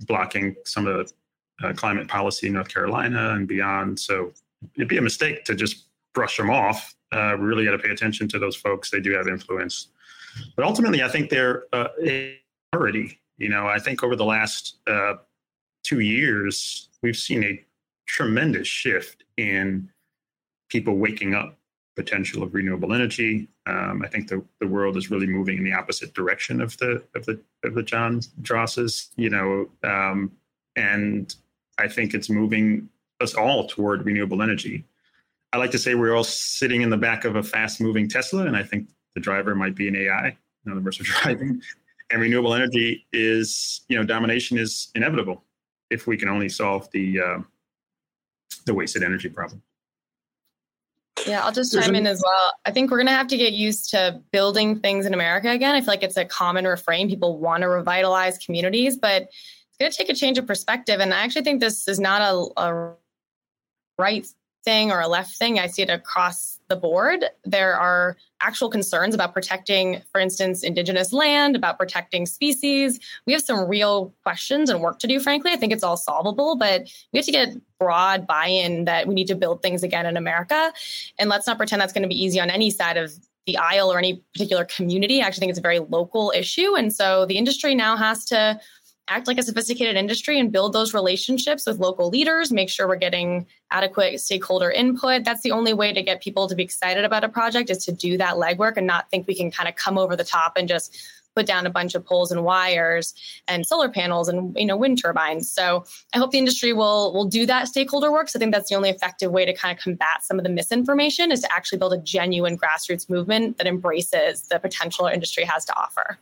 blocking some of the uh, climate policy in North Carolina and beyond. So it'd be a mistake to just brush them off. Uh, we really got to pay attention to those folks. They do have influence, but ultimately, I think they're uh, already. You know, I think over the last uh, two years, we've seen a tremendous shift in people waking up potential of renewable energy. Um, I think the, the world is really moving in the opposite direction of the of the of the John Drosses, you know, um, and I think it's moving us all toward renewable energy. I like to say we're all sitting in the back of a fast moving Tesla, and I think the driver might be an AI. Us are driving, and renewable energy is you know domination is inevitable if we can only solve the uh, the wasted energy problem. Yeah, I'll just chime in as well. I think we're going to have to get used to building things in America again. I feel like it's a common refrain. People want to revitalize communities, but it's going to take a change of perspective. And I actually think this is not a, a right thing or a left thing. I see it across the board. There are actual concerns about protecting, for instance, indigenous land, about protecting species. We have some real questions and work to do, frankly. I think it's all solvable, but we have to get broad buy in that we need to build things again in America. And let's not pretend that's going to be easy on any side of the aisle or any particular community. I actually think it's a very local issue. And so the industry now has to act like a sophisticated industry and build those relationships with local leaders, make sure we're getting adequate stakeholder input. That's the only way to get people to be excited about a project is to do that legwork and not think we can kind of come over the top and just put down a bunch of poles and wires and solar panels and you know wind turbines. So I hope the industry will will do that stakeholder work. So I think that's the only effective way to kind of combat some of the misinformation is to actually build a genuine grassroots movement that embraces the potential our industry has to offer.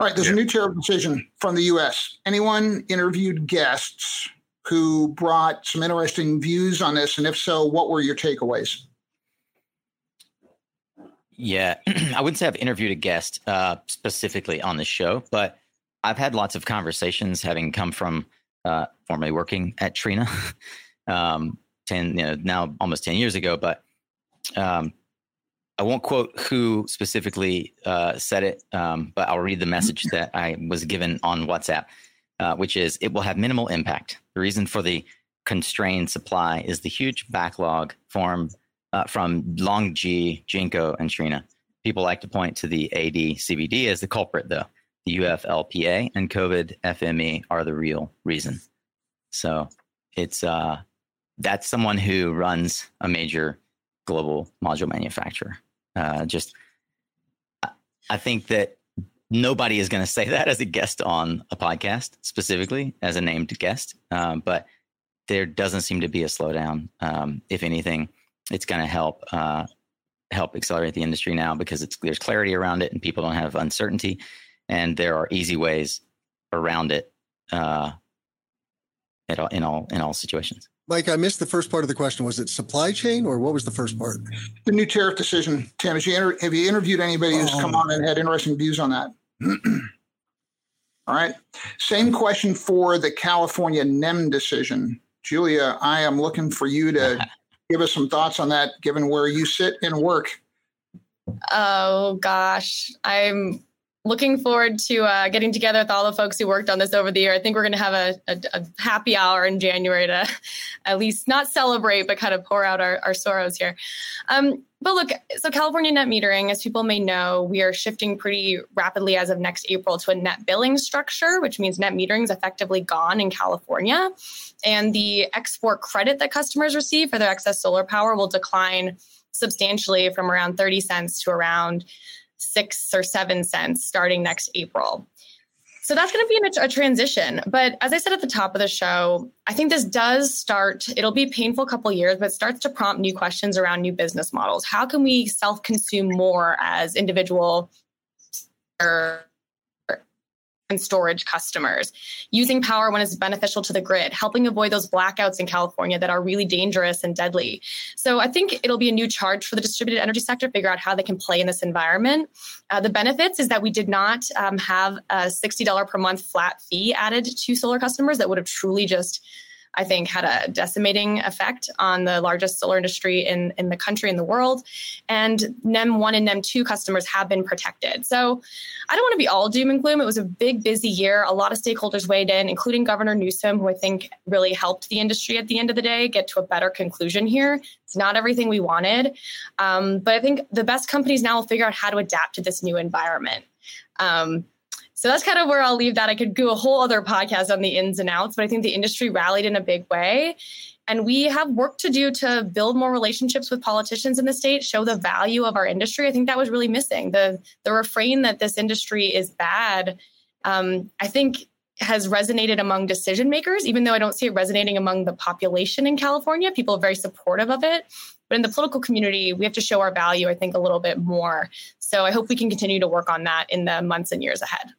All right, there's yeah. a new tariff decision from the U.S. Anyone interviewed guests who brought some interesting views on this, and if so, what were your takeaways? Yeah, I wouldn't say I've interviewed a guest uh, specifically on the show, but I've had lots of conversations having come from uh, formerly working at Trina, um, ten you know now almost ten years ago. But um, I won't quote who specifically uh, said it, um, but I'll read the message that I was given on WhatsApp, uh, which is it will have minimal impact. The reason for the constrained supply is the huge backlog formed uh, from LONGi, Jinko, and Trina. People like to point to the AD CVD as the culprit, though. The UFLPA and COVID FME are the real reason. So it's uh, that's someone who runs a major global module manufacturer. Uh, just, I think that nobody is going to say that as a guest on a podcast, specifically as a named guest. Um, but there doesn't seem to be a slowdown. Um, if anything, it's going to help uh, help accelerate the industry now because it's there's clarity around it and people don't have uncertainty, and there are easy ways around it uh, all, in all in all situations. Mike, I missed the first part of the question. Was it supply chain or what was the first part? The new tariff decision. Tim, have you, inter- have you interviewed anybody who's come oh. on and had interesting views on that? All right. Same question for the California NEM decision. Julia, I am looking for you to give us some thoughts on that, given where you sit and work. Oh gosh, I'm looking forward to uh, getting together with all the folks who worked on this over the year. I think we're going to have a, a, a, happy hour in January to at least not celebrate, but kind of pour out our, our sorrows here. Um, but look, so California net metering, as people may know, we are shifting pretty rapidly as of next April to a net billing structure, which means net metering is effectively gone in California. And the export credit that customers receive for their excess solar power will decline substantially from around 30 cents to around six or seven cents starting next April. So that's going to be a, transition. But as I said at the top of the show, I think this does start, it'll be a painful couple years, but starts to prompt new questions around new business models. How can we self consume more as individual and storage customers, using power when it's beneficial to the grid, helping avoid those blackouts in California that are really dangerous and deadly. So I think it'll be a new charge for the distributed energy sector to figure out how they can play in this environment. Uh, the benefits is that we did not um, have a $60 per month flat fee added to solar customers that would have truly just I think had a decimating effect on the largest solar industry in, in the country and the world. And NEM 1 and NEM 2 customers have been protected. So I don't want to be all doom and gloom. It was a big, busy year. A lot of stakeholders weighed in, including Governor Newsom, who I think really helped the industry at the end of the day get to a better conclusion here. It's not everything we wanted. Um, but I think the best companies now will figure out how to adapt to this new environment. Um, so that's kind of where I'll leave that. I could do a whole other podcast on the ins and outs, but I think the industry rallied in a big way. And we have work to do to build more relationships with politicians in the state, show the value of our industry. I think that was really missing. The the refrain that this industry is bad, um, I think has resonated among decision makers, even though I don't see it resonating among the population in California. People are very supportive of it. But in the political community, we have to show our value, I think, a little bit more. So I hope we can continue to work on that in the months and years ahead.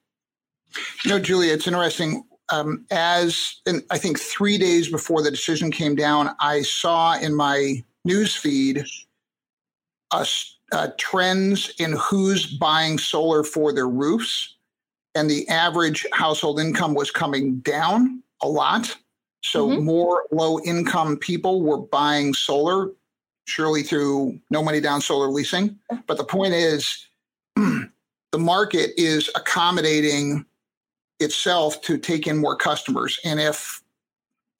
You know, Julia, it's interesting. Um, as in, I think three days before the decision came down, I saw in my news feed uh, uh, trends in who's buying solar for their roofs, and the average household income was coming down a lot. So mm-hmm. more low income people were buying solar, surely through no money down solar leasing. But the point is, the market is accommodating itself to take in more customers. And if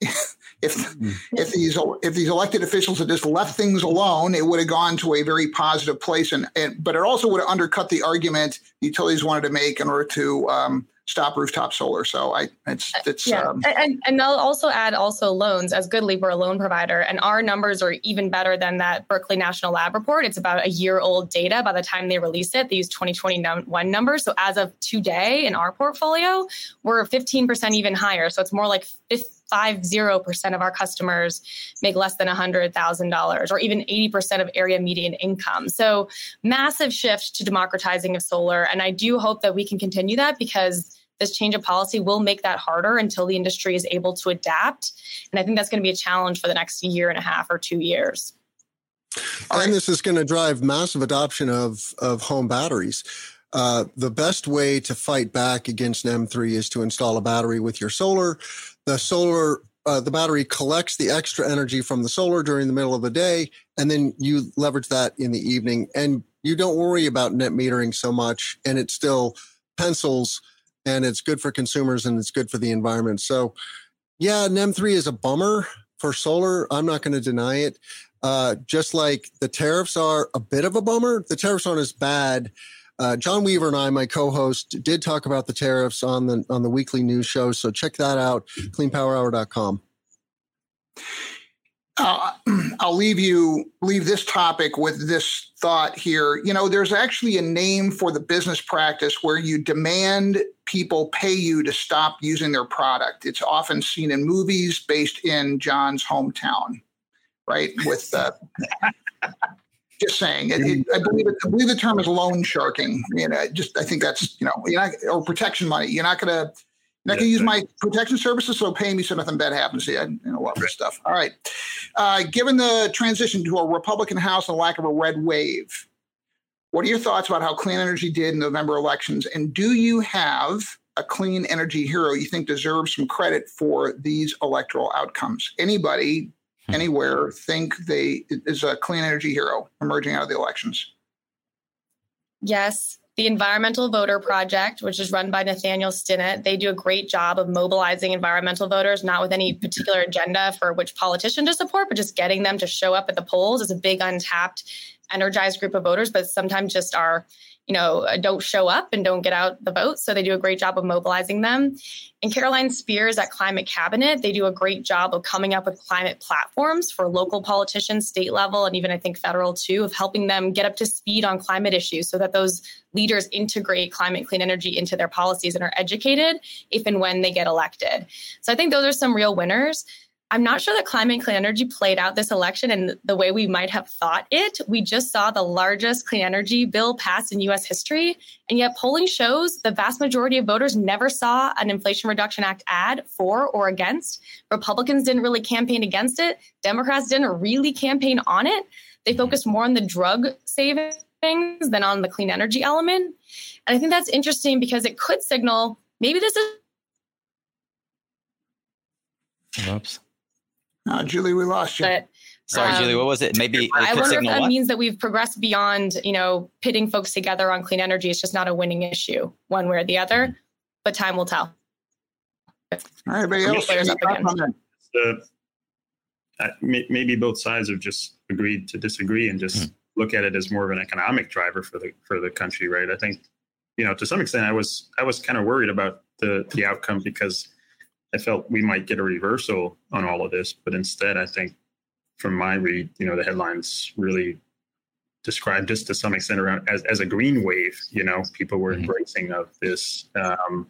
if mm. if these if these elected officials had just left things alone, it would have gone to a very positive place. And, and but it also would have undercut the argument utilities wanted to make in order to um, stop rooftop solar. So I, it's, uh, it's, yeah. Um, and, and I'll also add also loans as GoodLeap, we're a loan provider and our numbers are even better than that Berkeley National Lab report. It's about a year old data by the time they release it. They use 2021 numbers. So as of today in our portfolio, we're 15% even higher. So it's more like 50% of our customers make less than $100,000 or even 80% of area median income. So massive shift to democratizing of solar. And I do hope that we can continue that because this change of policy will make that harder until the industry is able to adapt. And I think that's going to be a challenge for the next year and a half or two years. And this is going to drive massive adoption of, of home batteries. Uh, the best way to fight back against NEM3 is to install a battery with your solar. The solar, uh, the battery collects the extra energy from the solar during the middle of the day, and then you leverage that in the evening. And you don't worry about net metering so much, and it still pencils and it's good for consumers and it's good for the environment. So, yeah, NEM3 is a bummer for solar. I'm not going to deny it. Uh, just like the tariffs are a bit of a bummer, the tariffs aren't as bad. Uh, John Weaver and I, my co-host, did talk about the tariffs on the on the weekly news show. So check that out, cleanpowerhour.com uh, I'll leave you leave this topic with this thought here. You know, there's actually a name for the business practice where you demand people pay you to stop using their product. It's often seen in movies based in John's hometown, right? With uh, just saying, it, it, I believe it, I believe the term is loan sharking. You know, just I think that's you know, you're not or protection money. You're not going to I can use my protection services, so pay me so nothing bad happens to you. And a lot of stuff. All right. Uh, given the transition to a Republican House and lack of a red wave, what are your thoughts about how clean energy did in November elections? And do you have a clean energy hero you think deserves some credit for these electoral outcomes? Anybody, hmm. anywhere, think they is a clean energy hero emerging out of the elections? Yes, the Environmental Voter Project, which is run by Nathaniel Stinnett, they do a great job of mobilizing environmental voters, not with any particular agenda for which politician to support, but just getting them to show up at the polls as a big untapped, energized group of voters, but sometimes just are you know, uh, don't show up and don't get out the vote. So they do a great job of mobilizing them. And Caroline Spears at Climate Cabinet, they do a great job of coming up with climate platforms for local politicians, state level, and even I think federal too, of helping them get up to speed on climate issues so that those leaders integrate climate clean energy into their policies and are educated if and when they get elected. So I think those are some real winners. I'm not sure that climate and clean energy played out this election in the way we might have thought it. We just saw the largest clean energy bill passed in US history. And yet, polling shows the vast majority of voters never saw an Inflation Reduction Act ad for or against. Republicans didn't really campaign against it, Democrats didn't really campaign on it. They focused more on the drug savings than on the clean energy element. And I think that's interesting because it could signal maybe this is. Oops. Uh, Julie, we lost you. But, Sorry, um, Julie. What was it? Maybe I wonder if that what? means that we've progressed beyond, you know, pitting folks together on clean energy. It's just not a winning issue, one way or the other. Mm-hmm. But time will tell. All right, everybody else. Players up. Uh, maybe both sides have just agreed to disagree and just mm-hmm. look at it as more of an economic driver for the for the country, right? I think, you know, to some extent, I was I was kind of worried about the the outcome because I felt we might get a reversal on all of this, but instead, I think from my read, you know, the headlines really described just to some extent around as, as a green wave. You know, people were mm-hmm. embracing of this um,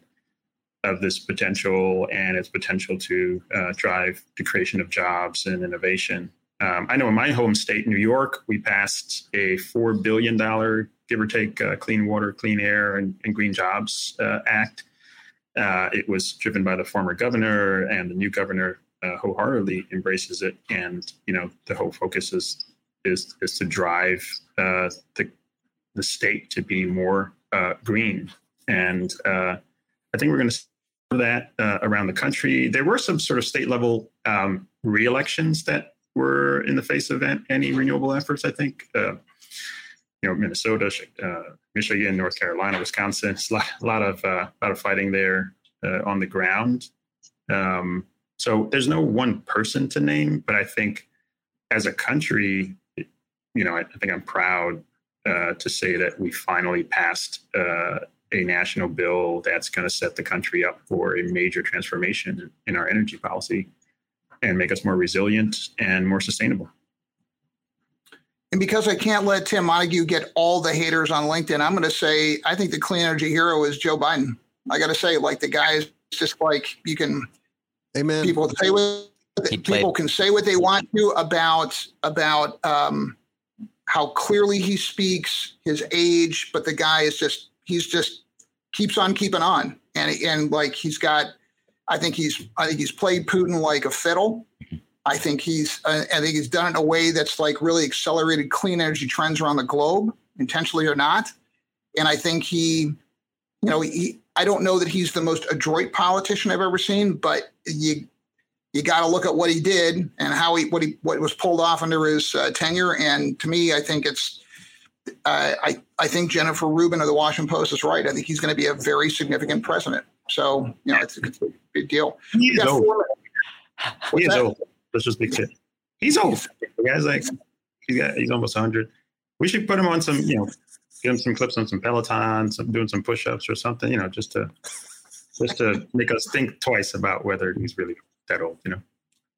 of this potential and its potential to uh, drive the creation of jobs and innovation. Um, I know in my home state, New York, we passed a four billion dollar, give or take, uh, clean water, clean air, and, and green jobs uh, act uh, it was driven by the former governor, and the new governor uh, wholeheartedly embraces it. And you know, the whole focus is is is to drive uh, the the state to be more uh, green. And uh, I think we're going to see that uh, around the country. There were some sort of state level um, re-elections that were in the face of any renewable efforts. I think you know Minnesota, uh, Michigan, North Carolina, Wisconsin. It's a lot, a lot of uh, lot of fighting there uh, on the ground. Um, so there's no one person to name, but I think as a country, you know, I, I think I'm proud uh, to say that we finally passed uh, a national bill that's going to set the country up for a major transformation in our energy policy and make us more resilient and more sustainable. And because I can't let Tim Montague get all the haters on LinkedIn, I'm going to say I think the clean energy hero is Joe Biden. I got to say, like the guy is just like you can. Amen. People say what people can say what they want to about about um, how clearly he speaks, his age, but the guy is just he's just keeps on keeping on, and and like he's got. I think he's I think he's played Putin like a fiddle. I think he's uh, I think he's done it in a way that's like really accelerated clean energy trends around the globe, intentionally or not. And I think he, you know, he, I don't know that he's the most adroit politician I've ever seen, but you you got to look at what he did and how he what he what was pulled off under his uh, tenure. And to me, I think it's uh, I I think Jennifer Rubin of the Washington Post is right. I think he's going to be a very significant president. So you know, it's, it's a big deal. He's old. He is old. Let's just be clear. He's old. The guy's like he's got he's almost hundred. We should put him on some you know give him some clips on some Peloton, some doing some push-ups or something. You know, just to just to make us think twice about whether he's really that old. You know.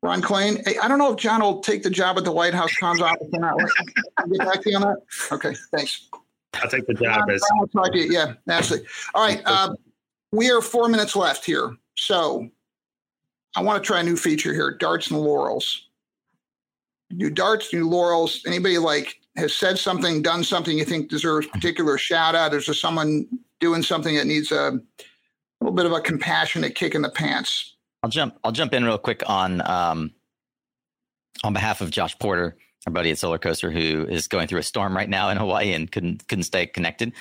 Ron Klain. Hey, I don't know if John will take the job at the White House comms office or not. Get back to you on that. Okay, thanks. I'll take the job. As- I'll talk to you. Yeah, absolutely. All right. Um, we are four minutes left here. So I want to try a new feature here darts and laurels. New darts, new laurels. Anybody like has said something, done something you think deserves particular shout out? Is there someone doing something that needs a little bit of a compassionate kick in the pants? I'll jump. I'll jump in real quick on um, on behalf of Josh Porter, our buddy at Solar Coaster, who is going through a storm right now in Hawaii and couldn't couldn't stay connected.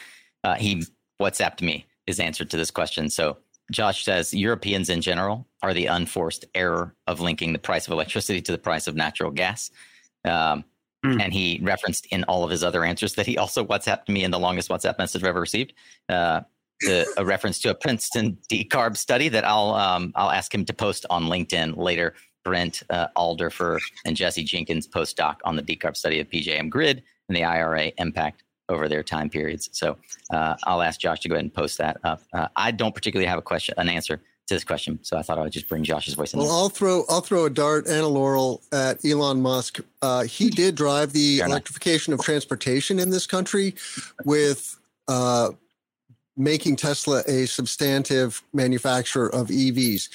Uh, he WhatsApped me his answer to this question. So Josh says Europeans in general are the unforced error of linking the price of electricity to the price of natural gas. Um, mm. And he referenced in all of his other answers that he also WhatsApped me in the longest WhatsApp message I've ever received. Uh, the, a reference to a Princeton decarb study that I'll um, I'll ask him to post on LinkedIn later. Brent uh, Alderfer and Jesse Jenkins postdoc on the decarb study of PJM grid and the IRA impact over their time periods. So uh, I'll ask Josh to go ahead and post that up. Uh, I don't particularly have a question, an answer to this question, so I thought I would just bring Josh's voice in. Well, there. I'll throw I'll throw a dart and a laurel at Elon Musk. Uh, he did drive the Fair electrification enough. of transportation in this country with uh, making Tesla a substantive manufacturer of EVs.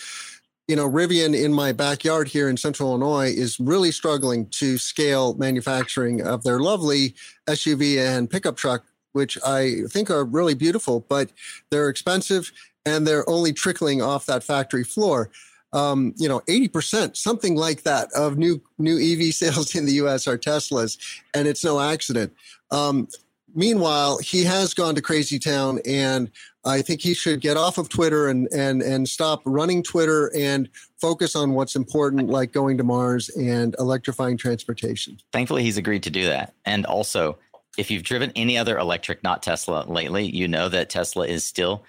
You know, Rivian in my backyard here in central Illinois is really struggling to scale manufacturing of their lovely SUV and pickup truck, which I think are really beautiful, but they're expensive and they're only trickling off that factory floor. Um, you know, 80%, something like that of new new EV sales in the US are Teslas, and it's no accident. Um, meanwhile, he has gone to crazy town, and I think he should get off of Twitter and and and stop running Twitter and focus on what's important, like going to Mars and electrifying transportation. Thankfully, he's agreed to do that, and also. If you've driven any other electric, not Tesla, lately, you know that Tesla is still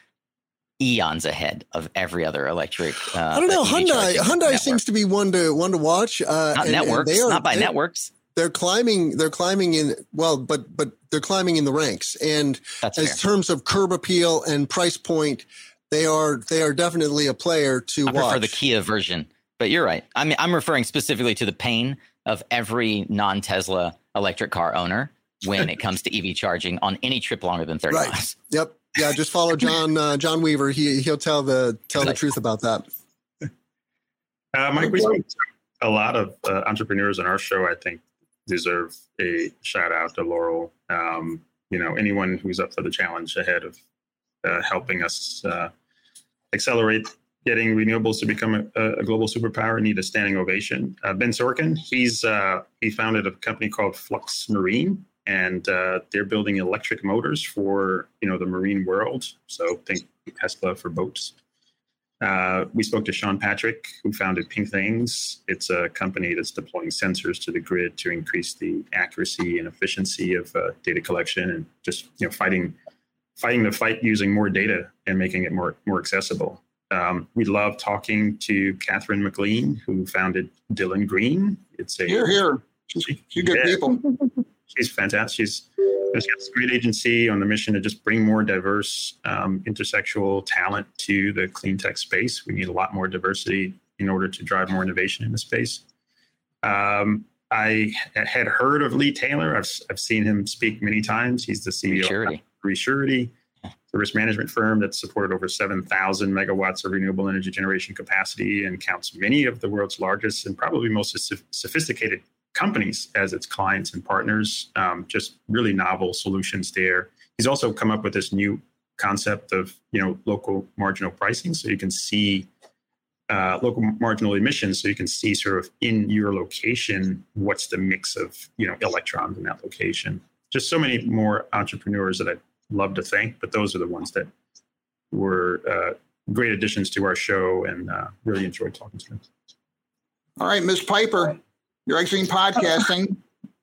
eons ahead of every other electric. Uh, I don't know. Hyundai Hyundai network. seems to be one to one to watch. Uh, not and, networks, and they are, not by networks they're climbing they're climbing in well but but they're climbing in the ranks and That's as fair. terms of curb appeal and price point they are they are definitely a player to I watch. prefer the Kia version but you're right I mean I'm referring specifically to the pain of every non-Tesla electric car owner when it comes to EV charging on any trip longer than 30 right. miles yep yeah just follow John uh, John Weaver he he'll tell the tell the truth about that uh, Mike we speak a lot of uh, entrepreneurs on our show I think deserve a shout out to Laurel. Um, you know, anyone who's up for the challenge ahead of uh, helping us uh, accelerate getting renewables to become a, a, global superpower need a standing ovation. Uh, ben Sorkin, he's uh, he founded a company called Flux Marine, and uh, they're building electric motors for you know the marine world. So think Tesla for boats. Uh, we spoke to Sean Patrick, who founded Pink Things. It's a company that's deploying sensors to the grid to increase the accuracy and efficiency of uh, data collection and just you know fighting fighting the fight using more data and making it more more accessible. Um, we love talking to Catherine McLean, who founded Dylan Green. It's a here here. She's, she's good yeah. people. she's fantastic. She's got this great agency on the mission to just bring more diverse um, intersexual talent to the clean tech space. We need a lot more diversity in order to drive more innovation in the space. Um, I had heard of Lee Taylor. I've, I've seen him speak many times. He's the CEO Resurety. of Resurety, the risk management firm that's supported over 7,000 megawatts of renewable energy generation capacity and counts many of the world's largest and probably most sophisticated companies as its clients and partners. Um, just really novel solutions there. He's also come up with this new concept of you know local marginal pricing, so you can see uh, local marginal emissions, so you can see sort of in your location what's the mix of you know electrons in that location. Just so many more entrepreneurs that I'd love to thank, but those are the ones that were uh, great additions to our show, and uh, really enjoyed talking to them. All right, Ms. Pyper, you're exiting podcasting.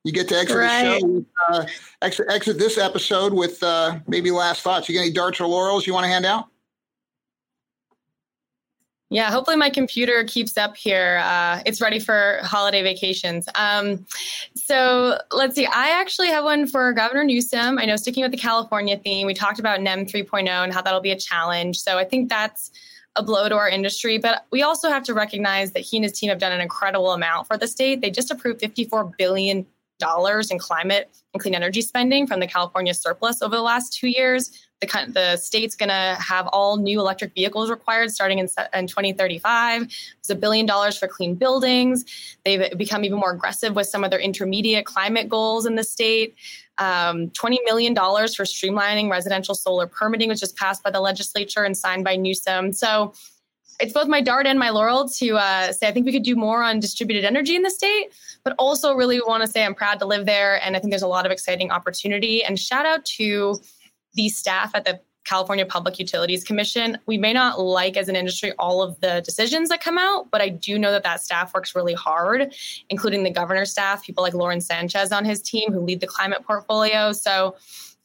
You get to exit Right. the show, with, uh, exit, exit this episode with uh, maybe last thoughts. You got any darts or laurels you want to hand out? Yeah, hopefully my computer keeps up here. Uh, it's ready for holiday vacations. Um, so let's see. I actually have one for Governor Newsom. I know, sticking with the California theme, we talked about NEM 3.0 and how that'll be a challenge. So I think that's a blow to our industry. But we also have to recognize that he and his team have done an incredible amount for the state. They just approved $54 billion in climate and clean energy spending from the California surplus over the last two years. The, the state's going to have all new electric vehicles required starting in, in 2035. It's a billion dollars for clean buildings. They've become even more aggressive with some of their intermediate climate goals in the state. Um, $20 million for streamlining residential solar permitting, which was passed by the legislature and signed by Newsom. So it's both my dart and my laurel to uh, say I think we could do more on distributed energy in the state, but also really want to say I'm proud to live there. And I think there's a lot of exciting opportunity. And shout out to the staff at the California Public Utilities Commission. We may not like as an industry all of the decisions that come out, but I do know that that staff works really hard, including the governor's staff, people like Lauren Sanchez on his team who lead the climate portfolio. So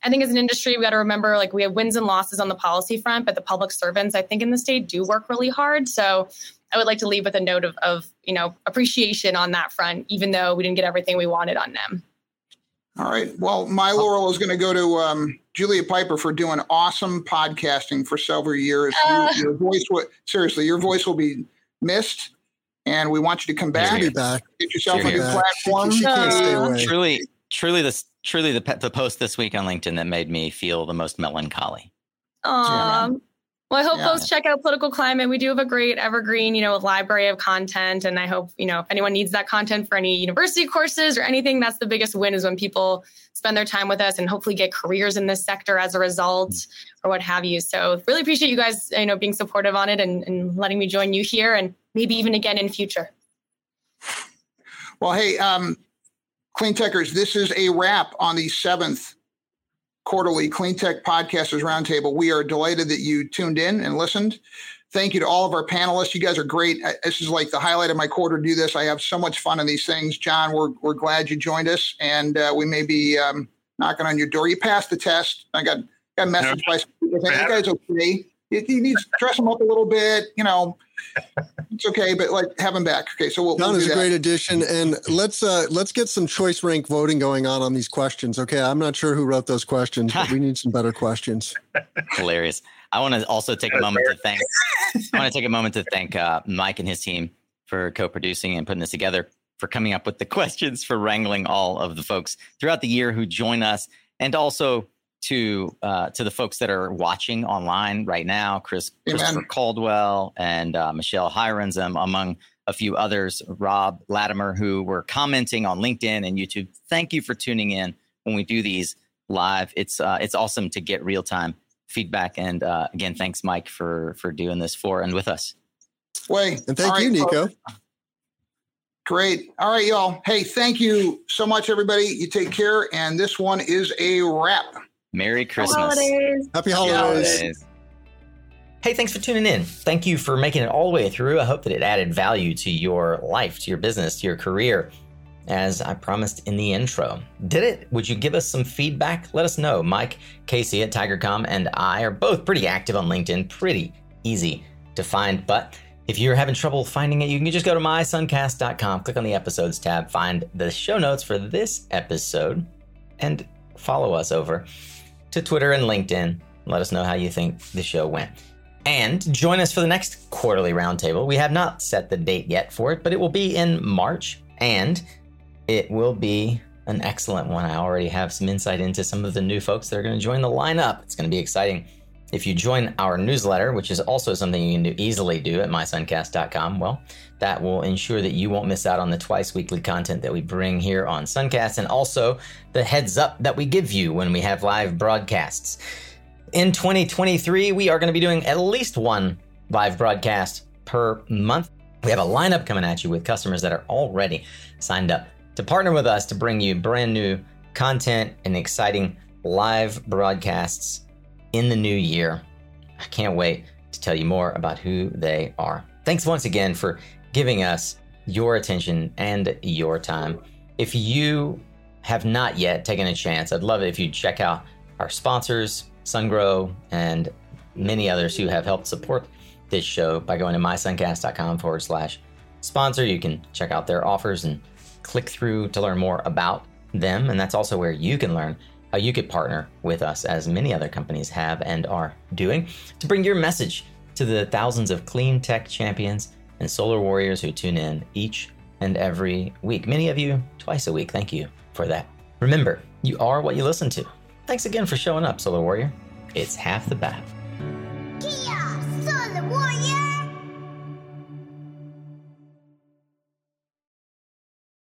I think as an industry, we got to remember like we have wins and losses on the policy front, but the public servants, I think, in the state do work really hard. So I would like to leave with a note of, of you know appreciation on that front, even though we didn't get everything we wanted on them. All right. Well, my laurel is going to go to um, Julia Pyper for doing awesome podcasting for several years. Uh. your voice, will, seriously, your voice will be missed, and we want you to come back. be back. Get yourself a She'll be new back. platform. She can't stay Uh, away. Truly, truly, this truly the the post this week on LinkedIn that made me feel the most melancholy. Um, well, I hope Yeah. folks check out Political Climate. We do have a great evergreen, you know, library of content, and I hope you know if anyone needs that content for any university courses or anything, that's the biggest win is when people spend their time with us and hopefully get careers in this sector as a result or what have you. So, really appreciate you guys, you know, being supportive on it and, and letting me join you here, and maybe even again in future. Well, hey, um, Clean Techers, this is a wrap on the seventh quarterly Clean Tech Podcasters Roundtable. We are delighted that you tuned in and listened. Thank you to all of our panelists. You guys are great. This is like the highlight of my quarter to do this. I have so much fun in these things. John, we're, we're glad you joined us, and uh, we may be um, knocking on your door. You passed the test. I got, got a message by some people saying, you guys okay. You, you need to dress him up a little bit, you know. It's okay, but like have him back. Okay, so we'll, John we'll is a that. great addition, and let's uh, let's get some choice rank voting going on on these questions. Okay, I'm not sure who wrote those questions, but we need some better questions. Hilarious. I want to also take a moment to thank. I want to take a moment to thank uh, Mike and his team for co-producing and putting this together, for coming up with the questions, for wrangling all of the folks throughout the year who join us, and also to uh, to the folks that are watching online right now, Chris Amen. Christopher Caldwell and uh, Michelle Hirons, um, among a few others, Rob Latimer, who were commenting on LinkedIn and YouTube. Thank you for tuning in when we do these live. It's uh, it's awesome to get real time feedback. And uh, again, thanks, Mike, for for doing this for and with us. Way. And thank All you, right, Nico. folks. Great. All right, y'all. Hey, thank you so much, everybody. You take care. And this one is a wrap. Merry Christmas. Holidays. Happy Happy holidays. holidays. Hey, thanks for tuning in. Thank you for making it all the way through. I hope that it added value to your life, to your business, to your career, as I promised in the intro. Did it? Would you give us some feedback? Let us know. Mike Casey at Tigercomm and I are both pretty active on LinkedIn, pretty easy to find. But if you're having trouble finding it, you can just go to mysuncast.com, click on the episodes tab, find the show notes for this episode, and follow us over to Twitter and LinkedIn. Let us know how you think the show went. And join us for the next quarterly roundtable. We have not set the date yet for it, but it will be in March and it will be an excellent one. I already have some insight into some of the new folks that are going to join the lineup. It's going to be exciting. If you join our newsletter, which is also something you can do, easily do at mysuncast.com, well, that will ensure that you won't miss out on the twice weekly content that we bring here on Suncast and also the heads up that we give you when we have live broadcasts. In 2023, we are going to be doing at least one live broadcast per month. We have a lineup coming at you with customers that are already signed up to partner with us to bring you brand new content and exciting live broadcasts in the new year. I can't wait to tell you more about who they are. Thanks once again for giving us your attention and your time. If you have not yet taken a chance, I'd love it if you check out our sponsors, SunGrow, and many others who have helped support this show by going to mysuncast.com forward slash sponsor. You can check out their offers and click through to learn more about them. And that's also where you can learn uh, you could partner with us, as many other companies have and are doing, to bring your message to the thousands of clean tech champions and solar warriors who tune in each and every week. Many of you twice a week. Thank you for that. Remember, you are what you listen to. Thanks again for showing up, Solar Warrior. It's half the battle. Kia, Solar Warrior!